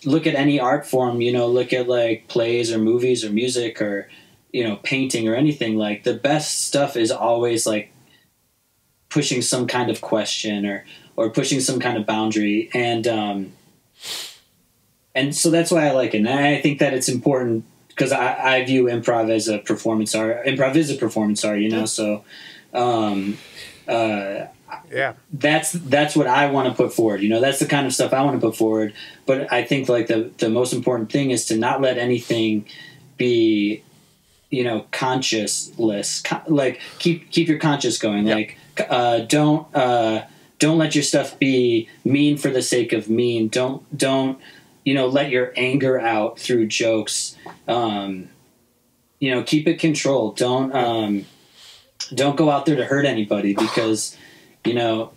look at any art form, you know, look at like plays or movies or music or you know painting or anything like the best stuff is always like pushing some kind of question or or pushing some kind of boundary. And um and so that's why I like it. And I think that it's important because I, I view improv as a performance art improv is a performance art you know? So um uh yeah. that's that's what i want to put forward you know? That's the kind of stuff i want to put forward. But i think like the the most important thing is to not let anything be you know consciousless Con- like keep keep your conscious going. Yep. like uh don't uh don't let your stuff be mean for the sake of mean. Don't don't you know let your anger out through jokes. Um you know keep it controlled. Don't um don't go out there to hurt anybody because you know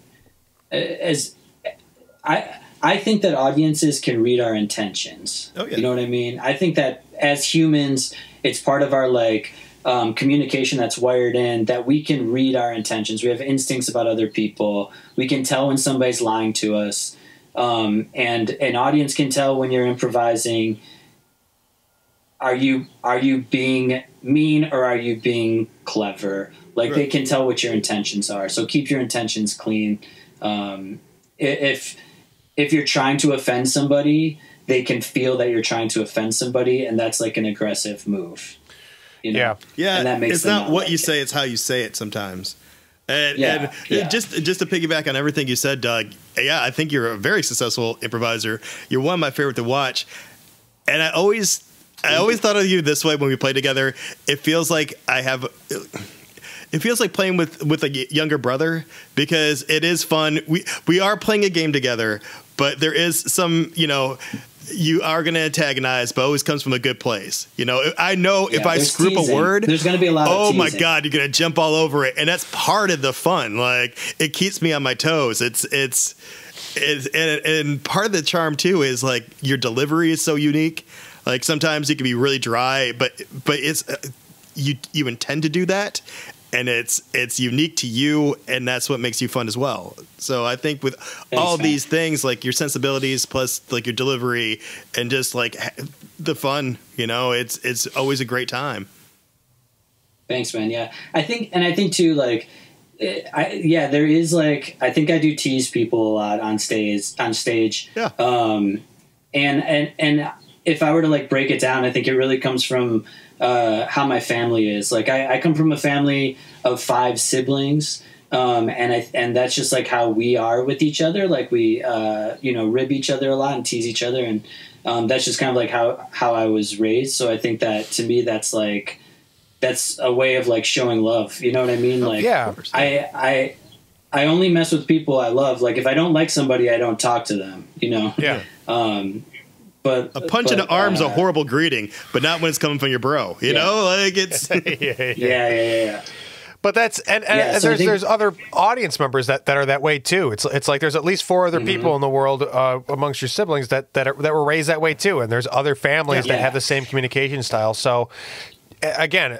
as i i think that audiences can read our intentions. Oh, yeah. you know what i mean? I think that as humans it's part of our like um, communication that's wired in that we can read our intentions. We have instincts about other people. We can tell when somebody's lying to us. Um, and an audience can tell when you're improvising. Are you are you being mean or are you being clever? Like they can tell what your intentions are. So keep your intentions clean. Um, if if you're trying to offend somebody they can feel that you're trying to offend somebody and that's like an aggressive move you know? Yeah. Yeah, and that makes it's them not what like you it. say; it's how you say it sometimes. And, Yeah, and yeah. just just to piggyback on everything you said, Doug. Yeah, I think you're a very successful improviser. You're one of my favorite to watch. And I always, I always thought of you this way when we play together. It feels like I have. It feels like playing with with a younger brother because it is fun. We we are playing a game together, but there is some you know. You are going to antagonize, but always comes from a good place. You know, I know if I screw up a word, There's gonna be a lot of Oh my god, you're gonna jump all over it, and that's part of the fun. Like it keeps me on my toes. It's it's it's and, and part of the charm too is like your delivery is so unique. Like sometimes it can be really dry, but but it's uh, you you intend to do that, and it's it's unique to you, and that's what makes you fun as well. So I think with all man. these things, like your sensibilities plus like your delivery, and just like the fun, you know, it's it's always a great time. Thanks, man. Yeah, I think, and I think too, like, eh, I yeah, there is like, I think I do tease people a lot on stage. On stage, Yeah. Um, and and and if I were to like break it down, I think it really comes from uh, how my family is. Like, I, I come from a family of five siblings. Um, and I and that's just like how we are with each other. Like we, uh, you know, rib each other a lot and tease each other, and um, that's just kind of like how how I was raised. So I think that to me, that's like that's a way of like showing love. You know what I mean? Like, yeah. I I I only mess with people I love. Like, if I don't like somebody, I don't talk to them. You know? Yeah. Um, but A punch in the arm's uh, a horrible greeting, but not when it's coming from your bro. You Yeah. know, like it's [laughs] yeah, yeah, yeah. Yeah. But that's and, and, Yeah, and so there's think- there's other audience members that, that are that way too. It's it's like there's at least four Mm-hmm. other people in the world uh, amongst your siblings that that are, that were raised that way too, and there's other families that have the same communication style. So again,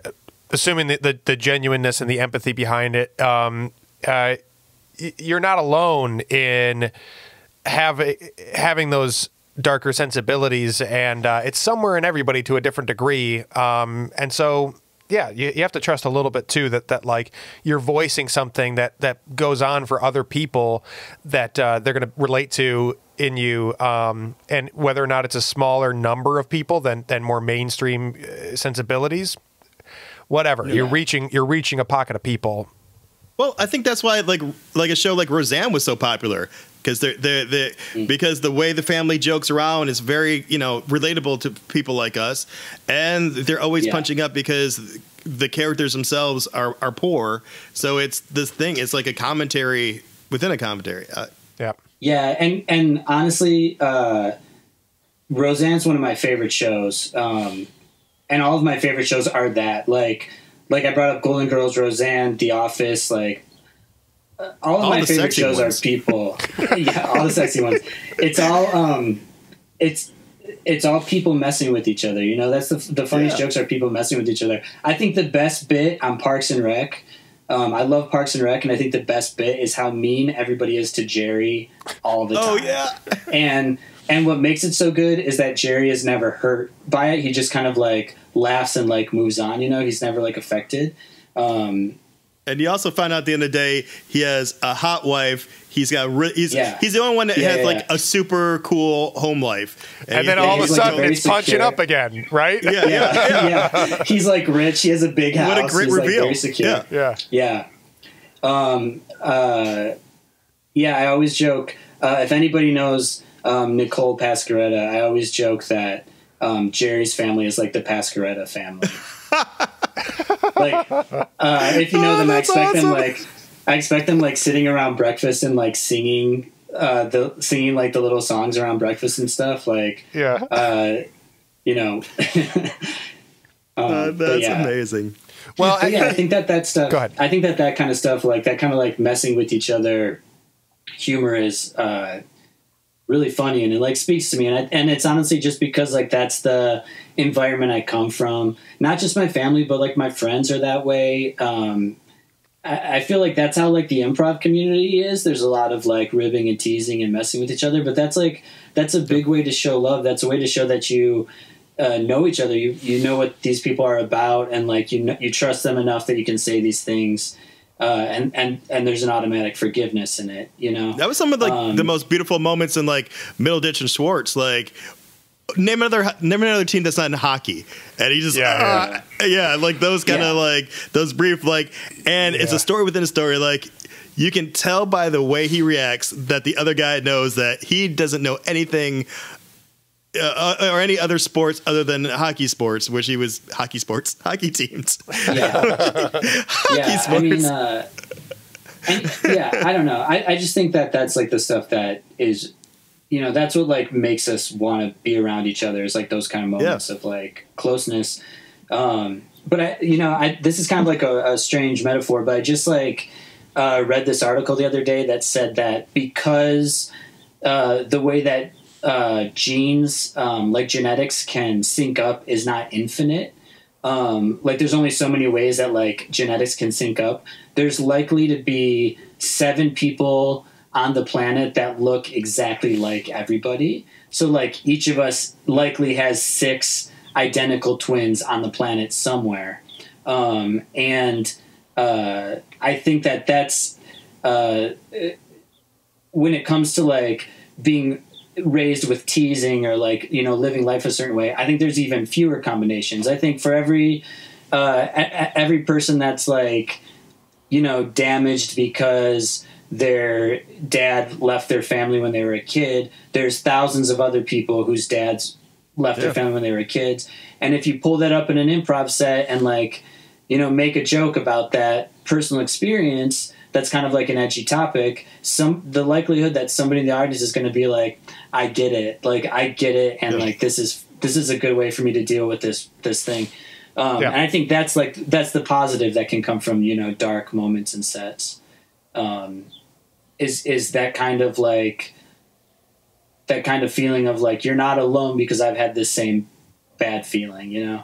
assuming the, the, the genuineness and the empathy behind it, um, uh, you're not alone in have having those darker sensibilities, and uh, it's somewhere in everybody to a different degree. Um, and so, yeah, you, you have to trust a little bit too that that like you're voicing something that that goes on for other people that uh, they're going to relate to in you, um, and whether or not it's a smaller number of people than than more mainstream uh, sensibilities. Whatever you're reaching, you're reaching a pocket of people. well, I think that's why like like a show like Roseanne was so popular because they're they they Mm. because the way the family jokes around is very you know relatable to people like us, and they're always Yeah. punching up because the characters themselves are are poor. So it's this thing. It's like a commentary within a commentary. Uh, Yeah. Yeah, and and honestly, uh, Roseanne's one of my favorite shows, um, and all of my favorite shows are that. Like, like I brought up Golden Girls, Roseanne, The Office, like. All of All my the favorite shows ones. are people. [laughs] yeah, all the sexy ones. It's all um, it's it's all people messing with each other. You know, that's the the funniest Yeah. jokes are people messing with each other. I think the best bit on Parks and Rec. Um, I love Parks and Rec, and I think the best bit is how mean everybody is to Jerry all the time. oh yeah, [laughs] And and what makes it so good is that Jerry is never hurt by it. He just kind of like laughs and like moves on. You know, he's never like affected. Um, And you also find out at the end of the day he has a hot wife. He's got re- he's Yeah. he's the only one that Yeah, has yeah, like yeah. a super cool home life. And then he- all of a he's like sudden very it's punching up again, right? yeah, [laughs] yeah, yeah, yeah. He's like rich. He has a big house. What a great He's, like, reveal. very secure. Yeah. Yeah. Yeah. Um, uh, yeah, I always joke. Uh, if anybody knows um, Nicole Pascaretta, I always joke that um, Jerry's family is like the Pascaretta family. [laughs] like, uh, if you know them, I expect them like I expect them like sitting around breakfast and like singing uh, the singing like the little songs around breakfast and stuff. Like, Yeah. uh, you know. [laughs] um, Uh, that's yeah. amazing. Well, But yeah, I think that that stuff. Go ahead. I think that that kind of stuff, like that kind of like messing with each other, humor is uh, really funny and it like speaks to me. And I, and it's honestly just because like that's the environment I come from. Not just my family, but like my friends are that way. Um, I, I feel like that's how like the improv community is. There's a lot of like ribbing and teasing and messing with each other, but that's like that's a big way to show love. That's a way to show that you uh, know each other. You you know what these people are about, and like you know, you trust them enough that you can say these things, uh, and and and there's an automatic forgiveness in it. You know, That was some of like Um, the most beautiful moments in like Middleditch and Schwartz. Like name another name another team that's not in hockey, and he just Yeah, yeah, yeah like those kind of Yeah. like those brief like, and it's a story within a story. Like you can tell by the way he reacts that the other guy knows that he doesn't know anything. Uh, or any other sports other than hockey sports, which he was hockey sports, [laughs] hockey teams. yeah, [laughs] yeah. I mean, sports. uh, and, yeah. I don't know. I, I just think that that's like the stuff that is, you know, that's what like makes us want to be around each other. Is like those kind of moments of like closeness. Um, but I, you know, I this is kind of like a, a strange metaphor, but I just like uh, read this article the other day that said that because uh, the way that uh, genes, um, like genetics, can sync up is not infinite. Um, like there's only so many ways that like genetics can sync up. There's likely to be seven people on the planet that look exactly like everybody. So like each of us likely has six identical twins on the planet somewhere. Um, and uh, I think that that's uh, when it comes to like being raised with teasing or like you know living life a certain way i think there's even fewer combinations i think for every uh every person that's like you know damaged because their dad left their family when they were a kid there's thousands of other people whose dads left Yeah. their family when they were kids and if you pull that up in an improv set and like you know make a joke about that personal experience that's kind of like an edgy topic some the likelihood that somebody in the audience is going to be like i get it like i get it and Yeah. like this is this is a good way for me to deal with this this thing um, Yeah. and i think that's like that's the positive that can come from you know dark moments and sets um, is is that kind of like that kind of feeling of like you're not alone because i've had this same bad feeling you know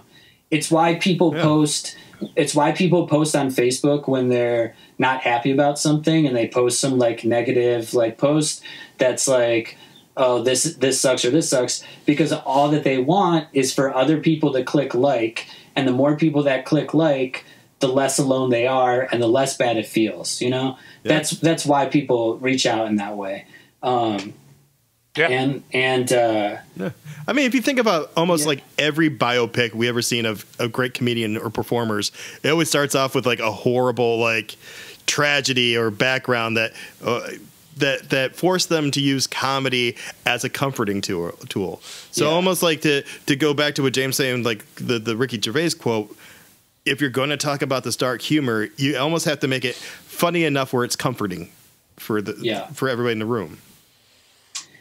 it's why people Yeah. post it's why people post on facebook when they're not happy about something and they post some like negative like post that's like oh this this sucks or this sucks because all that they want is for other people to click like and the more people that click like the less alone they are and the less bad it feels you know. That's that's why people reach out in that way um Yeah. and and uh I mean, if you think about almost Yeah. like every biopic we ever seen of a great comedian or performers, it always starts off with like a horrible like tragedy or background that uh, that that forced them to use comedy as a comforting tool. tool. So Yeah. almost like to to go back to what James saying, like the the Ricky Gervais quote. If you're going to talk about this dark humor, you almost have to make it funny enough where it's comforting for the Yeah. for everybody in the room.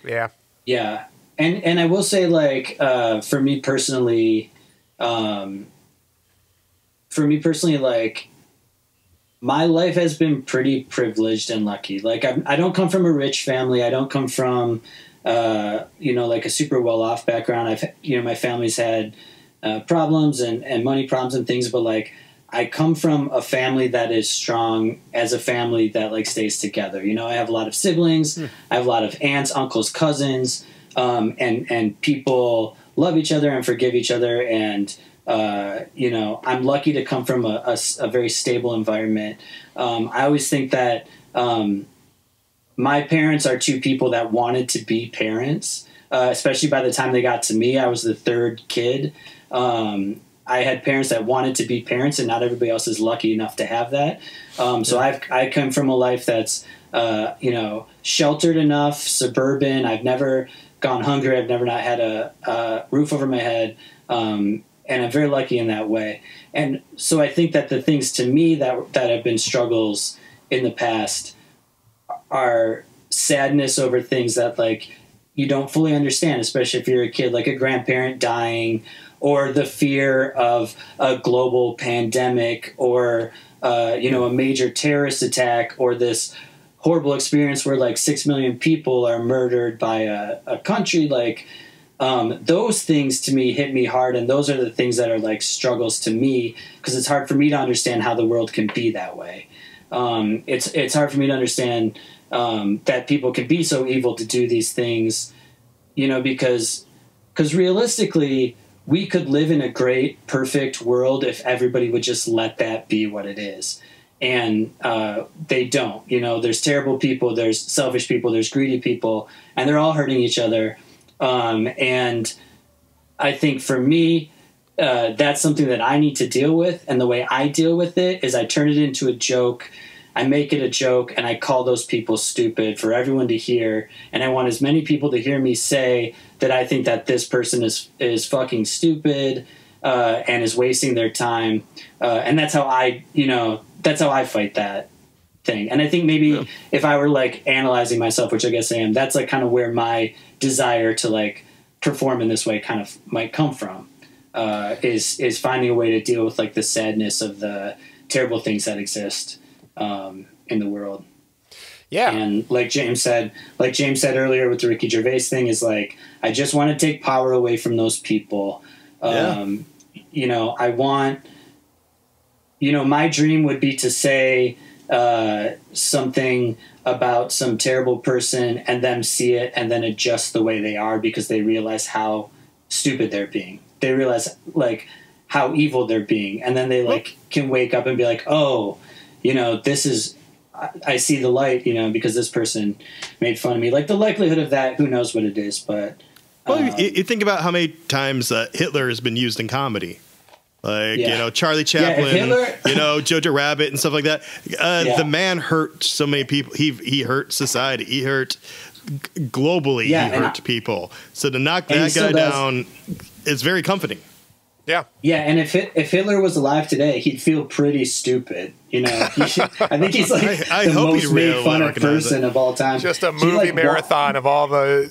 Yeah. Yeah, and and I will say, like, uh, for me personally, um, for me personally, like, my life has been pretty privileged and lucky. Like, I'm, I don't come from a rich family. I don't come from, uh, you know, like a super well off background. I've, you know, my family's had uh, problems and and money problems and things, but like. I come from a family that is strong as a family that like stays together. You know, I have a lot of siblings. I have a lot of aunts, uncles, cousins, um, and and people love each other and forgive each other. And uh, you know, I'm lucky to come from a, a, a very stable environment. Um, I always think that um, my parents are two people that wanted to be parents, uh, especially by the time they got to me. I was the third kid. Um, I had parents that wanted to be parents, and not everybody else is lucky enough to have that. Um, so I've I come from a life that's uh, you know sheltered enough, suburban. I've never gone hungry. I've never not had a, a roof over my head, um, and I'm very lucky in that way. And so I think that the things to me that that have been struggles in the past are sadness over things that like you don't fully understand, especially if you're a kid, like a grandparent dying, or the fear of a global pandemic, or uh, you know a major terrorist attack, or this horrible experience where like six million people are murdered by a, a country. Like um, those things to me hit me hard, and those are the things that are like struggles to me because it's hard for me to understand how the world can be that way. Um, it's it's hard for me to understand um, that people can be so evil to do these things, you know, because because realistically, we could live in a great, perfect world if everybody would just let that be what it is. And uh, they don't. You know, there's terrible people, there's selfish people, there's greedy people, and they're all hurting each other. Um, and I think for me, uh, that's something that I need to deal with. And the way I deal with it is I turn it into a joke I make it a joke and I call those people stupid for everyone to hear. And I want as many people to hear me say that I think that this person is is fucking stupid uh, and is wasting their time. Uh, and that's how I, you know, that's how I fight that thing. And I think maybe yeah. if I were like analyzing myself, which I guess I am, that's like kind of where my desire to like perform in this way kind of might come from. Uh, is is finding a way to deal with like the sadness of the terrible things that exist um, in the world. Yeah. And like James said, like James said earlier with the Ricky Gervais thing, is like I just want to take power away from those people. Um, yeah. You know, I want. You know, my dream would be to say uh, something about some terrible person and them see it and then adjust the way they are because they realize how stupid they're being. They realize like how evil they're being, and then they like can wake up and be like, oh you know, this is I, see the light, you know, because this person made fun of me. Like the likelihood of that, who knows what it is, but. Well, you, um, you, think about how many times uh, Hitler has been used in comedy. Like, yeah. you know, Charlie Chaplin, yeah, [laughs] you know, Jojo Rabbit and stuff like that. Uh, yeah. The man hurt so many people. He, he hurt society. He hurt globally. he hurt I, people. So to knock that guy down is very comforting. Yeah. Yeah, and if it, if Hitler was alive today, he'd feel pretty stupid. You know, [laughs] should, I think he's like I, I the most made fun of person it. of all time. Just a movie like, marathon of all the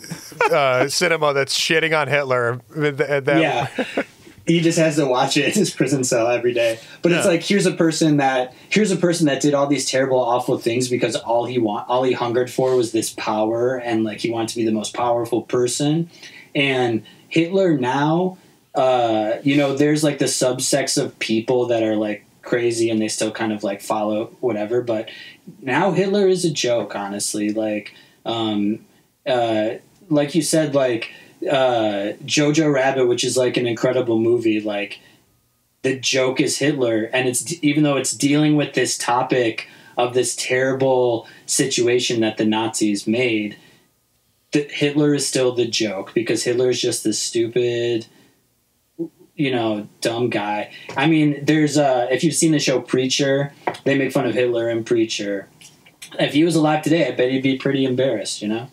uh, [laughs] cinema that's shitting on Hitler. yeah. he just has to watch it in his prison cell every day. But yeah. it's like here's a person that here's a person that did all these terrible, awful things because all he want all he hungered for was this power and like he wanted to be the most powerful person. And Hitler now uh, you know, there's like the subsects of people that are like crazy and they still kind of like follow whatever. But now Hitler is a joke, honestly. Like, um, uh, like you said, like uh, Jojo Rabbit, which is like an incredible movie. Like, the joke is Hitler, and it's even though it's dealing with this topic of this terrible situation that the Nazis made. Hitler is still the joke because Hitler is just the stupid you know, dumb guy. I mean, there's uh if you've seen the show Preacher, they make fun of Hitler and Preacher. If he was alive today, I bet he'd be pretty embarrassed, you know?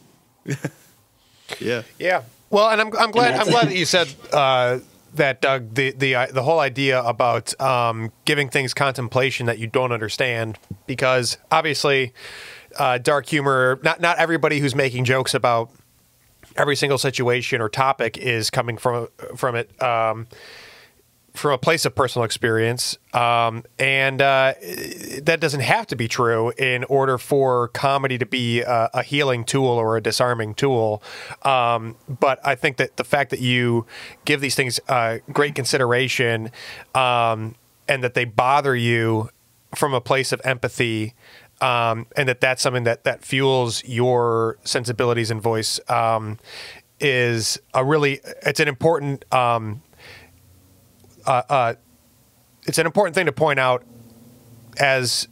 [laughs] yeah. Yeah. Well, and I'm I'm glad I'm glad that you said uh that Doug the the uh, the whole idea about um, giving things contemplation that you don't understand because obviously uh, dark humor not not everybody who's making jokes about every single situation or topic is coming from from it um, from a place of personal experience, um, and uh, that doesn't have to be true in order for comedy to be a, a healing tool or a disarming tool. Um, but I think that the fact that you give these things uh, great consideration um, and that they bother you from a place of empathy um, and that that's something that that fuels your sensibilities and voice um, is a really it's an important um, uh, uh, it's an important thing to point out as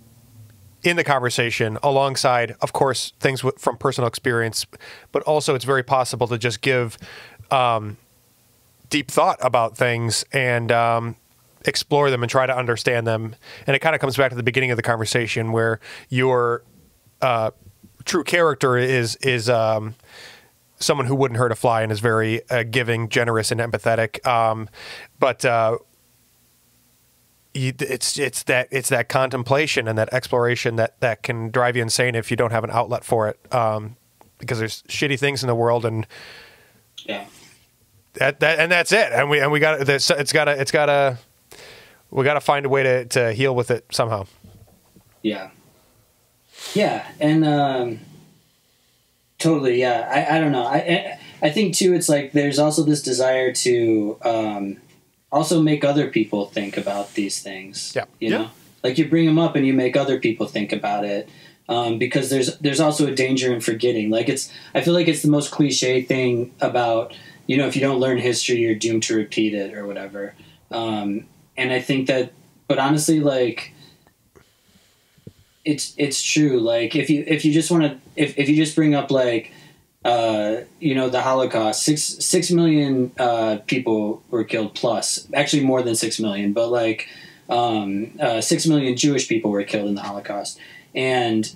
in the conversation alongside of course things w- from personal experience but also it's very possible to just give um, deep thought about things and um, explore them and try to understand them and it kind of comes back to the beginning of the conversation where your uh, true character is is um, someone who wouldn't hurt a fly and is very uh, giving generous and empathetic um, but uh, you, it's it's that it's that contemplation and that exploration that that can drive you insane if you don't have an outlet for it. Um, because there's shitty things in the world, and yeah, that, that and that's it. And we and we got it's got to it's got to we got to find a way to to heal with it somehow. Yeah, yeah, and um, totally. Yeah, I I don't know. I I think too. It's like there's also this desire to. Um, also make other people think about these things. Yeah. You yeah. know, like you bring them up and you make other people think about it. Um, because there's there's also a danger in forgetting. Like it's, I feel like it's the most cliche thing about you know if you don't learn history, you're doomed to repeat it or whatever. Um, and I think that, but honestly, like it's it's true. Like if you if you just want to if if you just bring up like uh, you know, the Holocaust, six six million uh, people were killed plus, actually more than six million, but like um, uh, six million Jewish people were killed in the Holocaust, and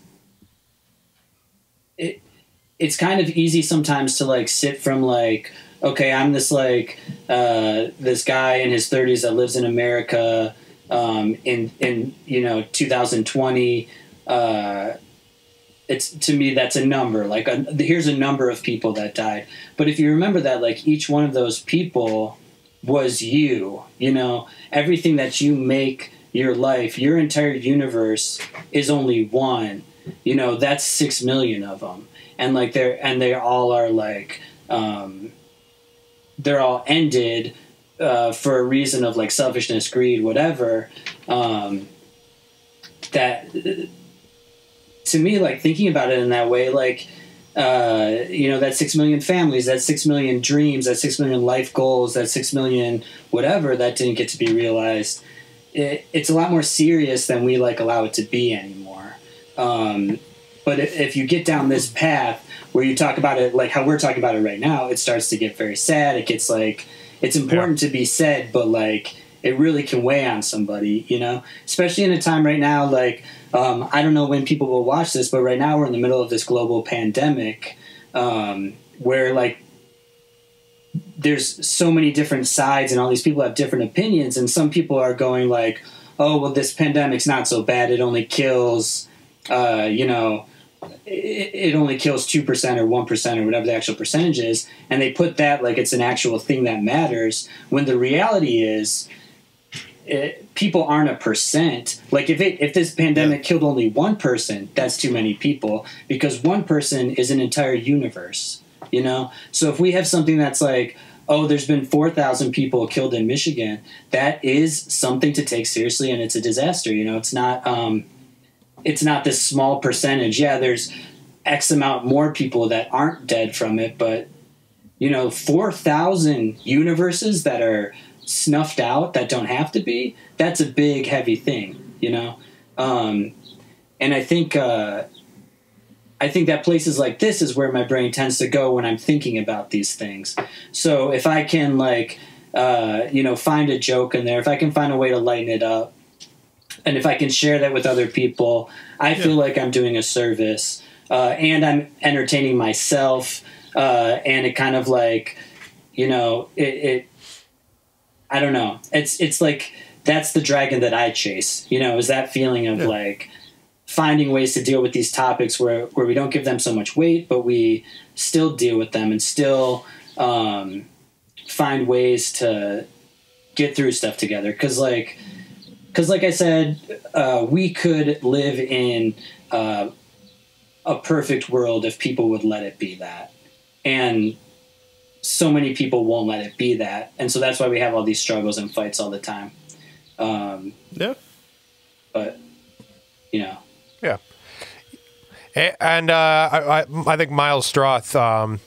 it it's kind of easy sometimes to like sit from like okay, I'm this like uh, this guy in his 30s that lives in America um, in in you know 2020. Uh, it's to me that's a number like a, here's a number of people that died. But if you remember that like each one of those people was you you know? Everything that you make your life your entire universe is only one you know? That's six million of them and like they're and they all are like um they're all ended uh, for a reason of like selfishness greed whatever um that to me, like thinking about it in that way, like uh, you know, that six million families, that six million dreams, that six million life goals, that six million whatever that didn't get to be realized. It, it's a lot more serious than we like allow it to be anymore. Um, but if you get down this path where you talk about it like how we're talking about it right now, it starts to get very sad. It gets like it's important yeah. to be said, but like it really can weigh on somebody, you know, especially in a time right now like um, I don't know when people will watch this, but right now we're in the middle of this global pandemic um, where like there's so many different sides and all these people have different opinions and some people are going like oh well this pandemic's not so bad it only kills uh, you know it, only kills 2% or 1% or whatever the actual percentage is and they put that like it's an actual thing that matters when the reality is it, people aren't a percent. Like if it if this pandemic yeah. killed only one person, that's too many people because one person is an entire universe. You know, so if we have something that's like, oh, there's been four thousand people killed in Michigan, that is something to take seriously, and it's a disaster. You know, it's not um, it's not this small percentage. Yeah, there's X amount more people that aren't dead from it, but you know, four thousand universes that are snuffed out that don't have to be, that's a big, heavy thing, you know? Um, and I think, uh, I think that places like this is where my brain tends to go when I'm thinking about these things. So if I can, like, uh, you know, find a joke in there, if I can find a way to lighten it up, and if I can share that with other people, I yeah. feel like I'm doing a service, uh, and I'm entertaining myself, uh, and it kind of like, you know, it, it I don't know. It's it's like that's the dragon that I chase. You know, is that feeling of yeah. like finding ways to deal with these topics where where we don't give them so much weight, but we still deal with them and still um, find ways to get through stuff together. Because like because like I said, uh, we could live in uh, a perfect world if people would let it be that, and so many people won't let it be that, and so that's why we have all these struggles and fights all the time. Um, yeah, but you know, yeah, and uh, I, I think Miles Stroth, um,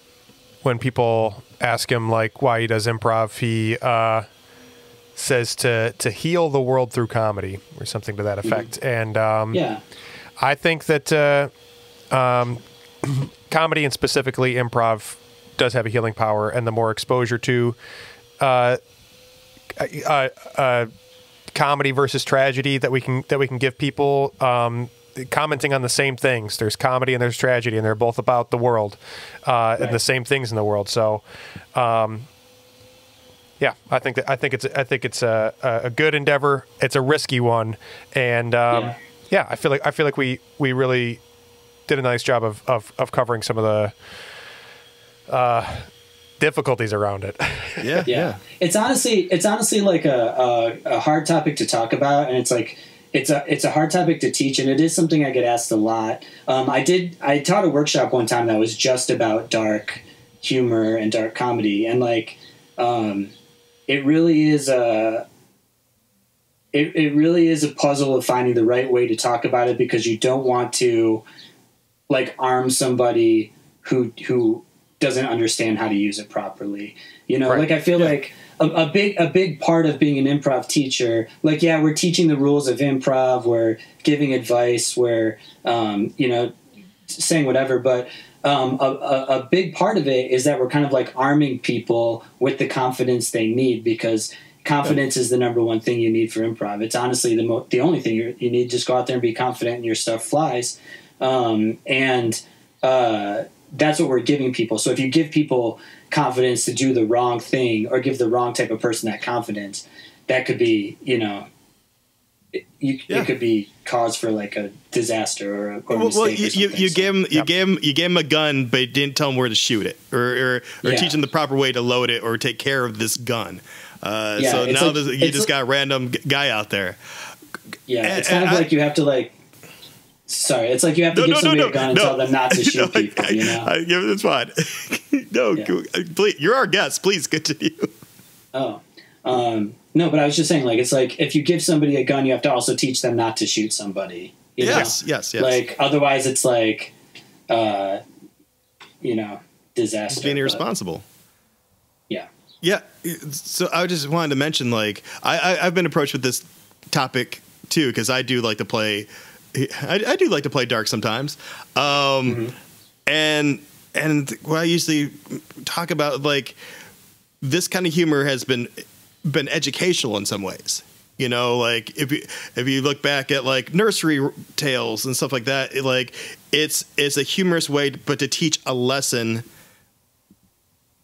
when people ask him like why he does improv, he uh, says to to heal the world through comedy or something to that effect. And um, Yeah. I think that uh, um, [clears throat] comedy and specifically improv does have a healing power, and the more exposure to uh, uh, uh, comedy versus tragedy that we can that we can give people. Um, commenting on the same things there's comedy and there's tragedy and they're both about the world uh, and the same things in the world so um, yeah i think that i think it's i think it's a, a good endeavor it's a risky one and um, Yeah. yeah. i feel like i feel like we we really did a nice job of of, of covering some of the uh, difficulties around it [laughs] Yeah, yeah. It's honestly it's honestly like a, a a hard topic to talk about, and it's like it's a it's a hard topic to teach, and it is something I get asked a lot. Um, I did I taught a workshop one time that was just about dark humor and dark comedy, and like um, it really is a it, it really is a puzzle of finding the right way to talk about it because you don't want to like arm somebody who who doesn't understand how to use it properly. You know, Right. like I feel like a, a big a big part of being an improv teacher, like yeah, we're teaching the rules of improv, we're giving advice, we're um, you know saying whatever, but um, a, a, a big part of it is that we're kind of like arming people with the confidence they need because confidence is the number one thing you need for improv. It's honestly the mo- the only thing you you need. Just go out there and be confident, and your stuff flies. Um, and uh, that's what we're giving people. So if you give people confidence to do the wrong thing or give the wrong type of person that confidence, that could be you know. It, you, Yeah. it could be cause for like a disaster or a, or Well, well, you, or you, you So- gave him you gave him you gave him a gun, but you didn't tell him where to shoot it, or or, or Yeah. teach him the proper way to load it, or take care of this gun. Uh, Yeah, so now like- this, you just like- got a random guy out there. Yeah, And- it's kind of I- like you have to like. Sorry, it's like you have to No, give no, somebody no, a gun and tell them not to [laughs] shoot people. I- You know? I- [laughs] yeah, that's fine. no, please, you're our guest. Please [laughs] continue. oh, um, no, but I was just saying, like, it's like if you give somebody a gun, you have to also teach them not to shoot somebody. You Yes, know? yes, yes. Like, otherwise, it's like, uh, you know, disaster. being irresponsible. Yeah. Yeah. So I just wanted to mention, like, I, I I've been approached with this topic too because I do like to play. I, I do like to play dark sometimes, um, and and what I usually talk about like this kind of humor has been been educational in some ways. You know, like if you if you look back at like nursery tales and stuff like that, it, like it's it's a humorous way, but to teach a lesson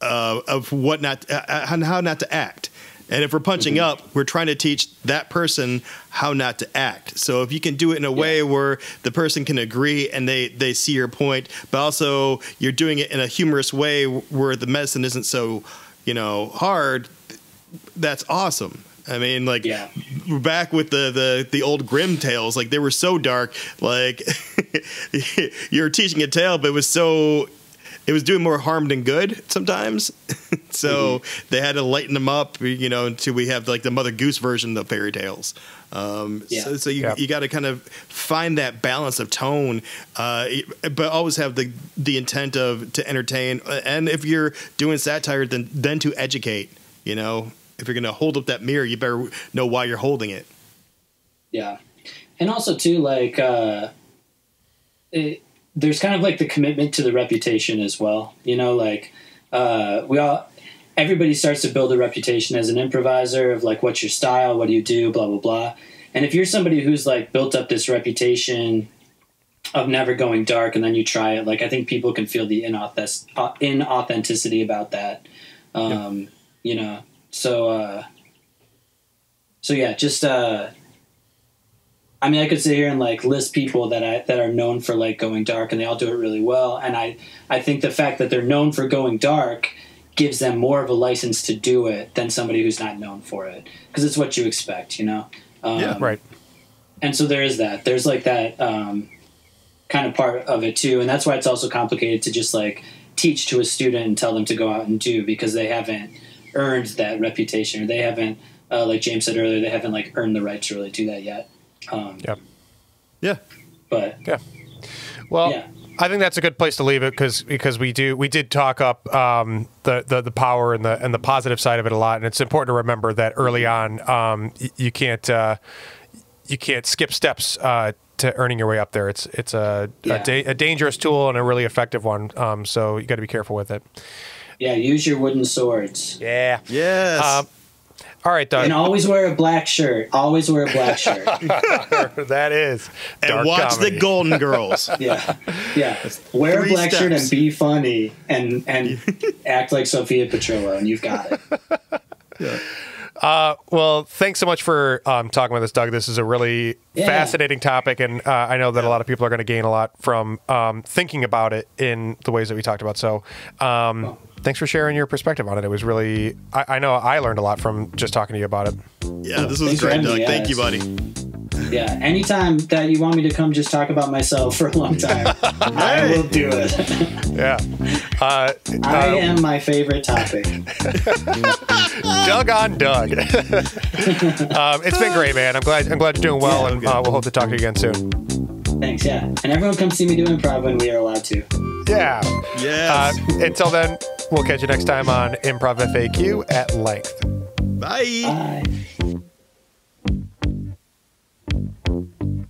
uh, of what not uh, on how not to act. And if we're punching Mm-hmm. up, we're trying to teach that person how not to act. So if you can do it in a way where the person can agree and they they see your point, but also you're doing it in a humorous way where the medicine isn't so, you know, hard, that's awesome. I mean, like Yeah. we're back with the the the old Grimm tales. Like they were so dark. Like [laughs] you were teaching a tale, but it was so it was doing more harm than good sometimes. [laughs] so Mm-hmm. they had to lighten them up, you know, until we have like the Mother Goose version of fairy tales. Um, Yeah. So, so you, Yeah. you got to kind of find that balance of tone, uh, but always have the the intent of to entertain. And if you're doing satire, then then to educate. You know, if you're going to hold up that mirror, you better know why you're holding it. Yeah, and also too, like, uh, it, there's kind of like the commitment to the reputation as well. You know, like uh, we all, everybody starts to build a reputation as an improviser of like, what's your style, what do you do, blah blah blah. And if you're somebody who's like built up this reputation of never going dark, and then you try it, like I think people can feel the inauth- uh, inauthenticity about that. Um, You know, so uh, so yeah, just uh, I mean, I could sit here and like list people that I that are known for like going dark, and they all do it really well. And I I think the fact that they're known for going dark gives them more of a license to do it than somebody who's not known for it because it's what you expect, you know. Um, Yeah. right and so there is that there's like that um, kind of part of it too and that's why it's also complicated to just like teach to a student and tell them to go out and do because they haven't earned that reputation or they haven't uh, like james said earlier they haven't like earned the right to really do that yet um, Yep. Yeah. but yeah. well yeah I think that's a good place to leave it because because we do we did talk up um, the, the the power and the and the positive side of it a lot, and it's important to remember that early on um, y- you can't uh, you can't skip steps uh, to earning your way up there. It's it's a Yeah. a, da- a dangerous tool and a really effective one. Um, so you got to be careful with it. Yeah, use your wooden swords. Yeah. Yes. Um, all right, Doug. And always wear a black shirt. Always wear a black [laughs] shirt. that is and dark watch comedy. the Golden Girls. [laughs] Yeah. Yeah. Wear a Three black shirt and be funny and and [laughs] act like Sophia Petrillo and you've got it. Well, thanks so much for um, talking with us, Doug. This is a really Yeah. fascinating topic, and uh, I know that a lot of people are going to gain a lot from um, thinking about it in the ways that we talked about. So, um, thanks for sharing your perspective on it. It was really, I, I know I learned a lot from just talking to you about it. Yeah, this was Thanks great, Doug. me, Thank you, buddy. Yeah. Anytime that you want me to come just talk about myself for a long [laughs] time, I will do it. [laughs] Yeah. Uh, I am my favorite topic. [laughs] Doug on Doug. um, it's been great, man. I'm glad. I'm glad you're doing well, Yeah, and uh, we'll hope to talk to you again soon. Thanks, yeah. And everyone come see me do improv when we are allowed to. Yeah. Yes. Uh, until then, We'll catch you next time on Improv FAQ at length. Bye. Bye.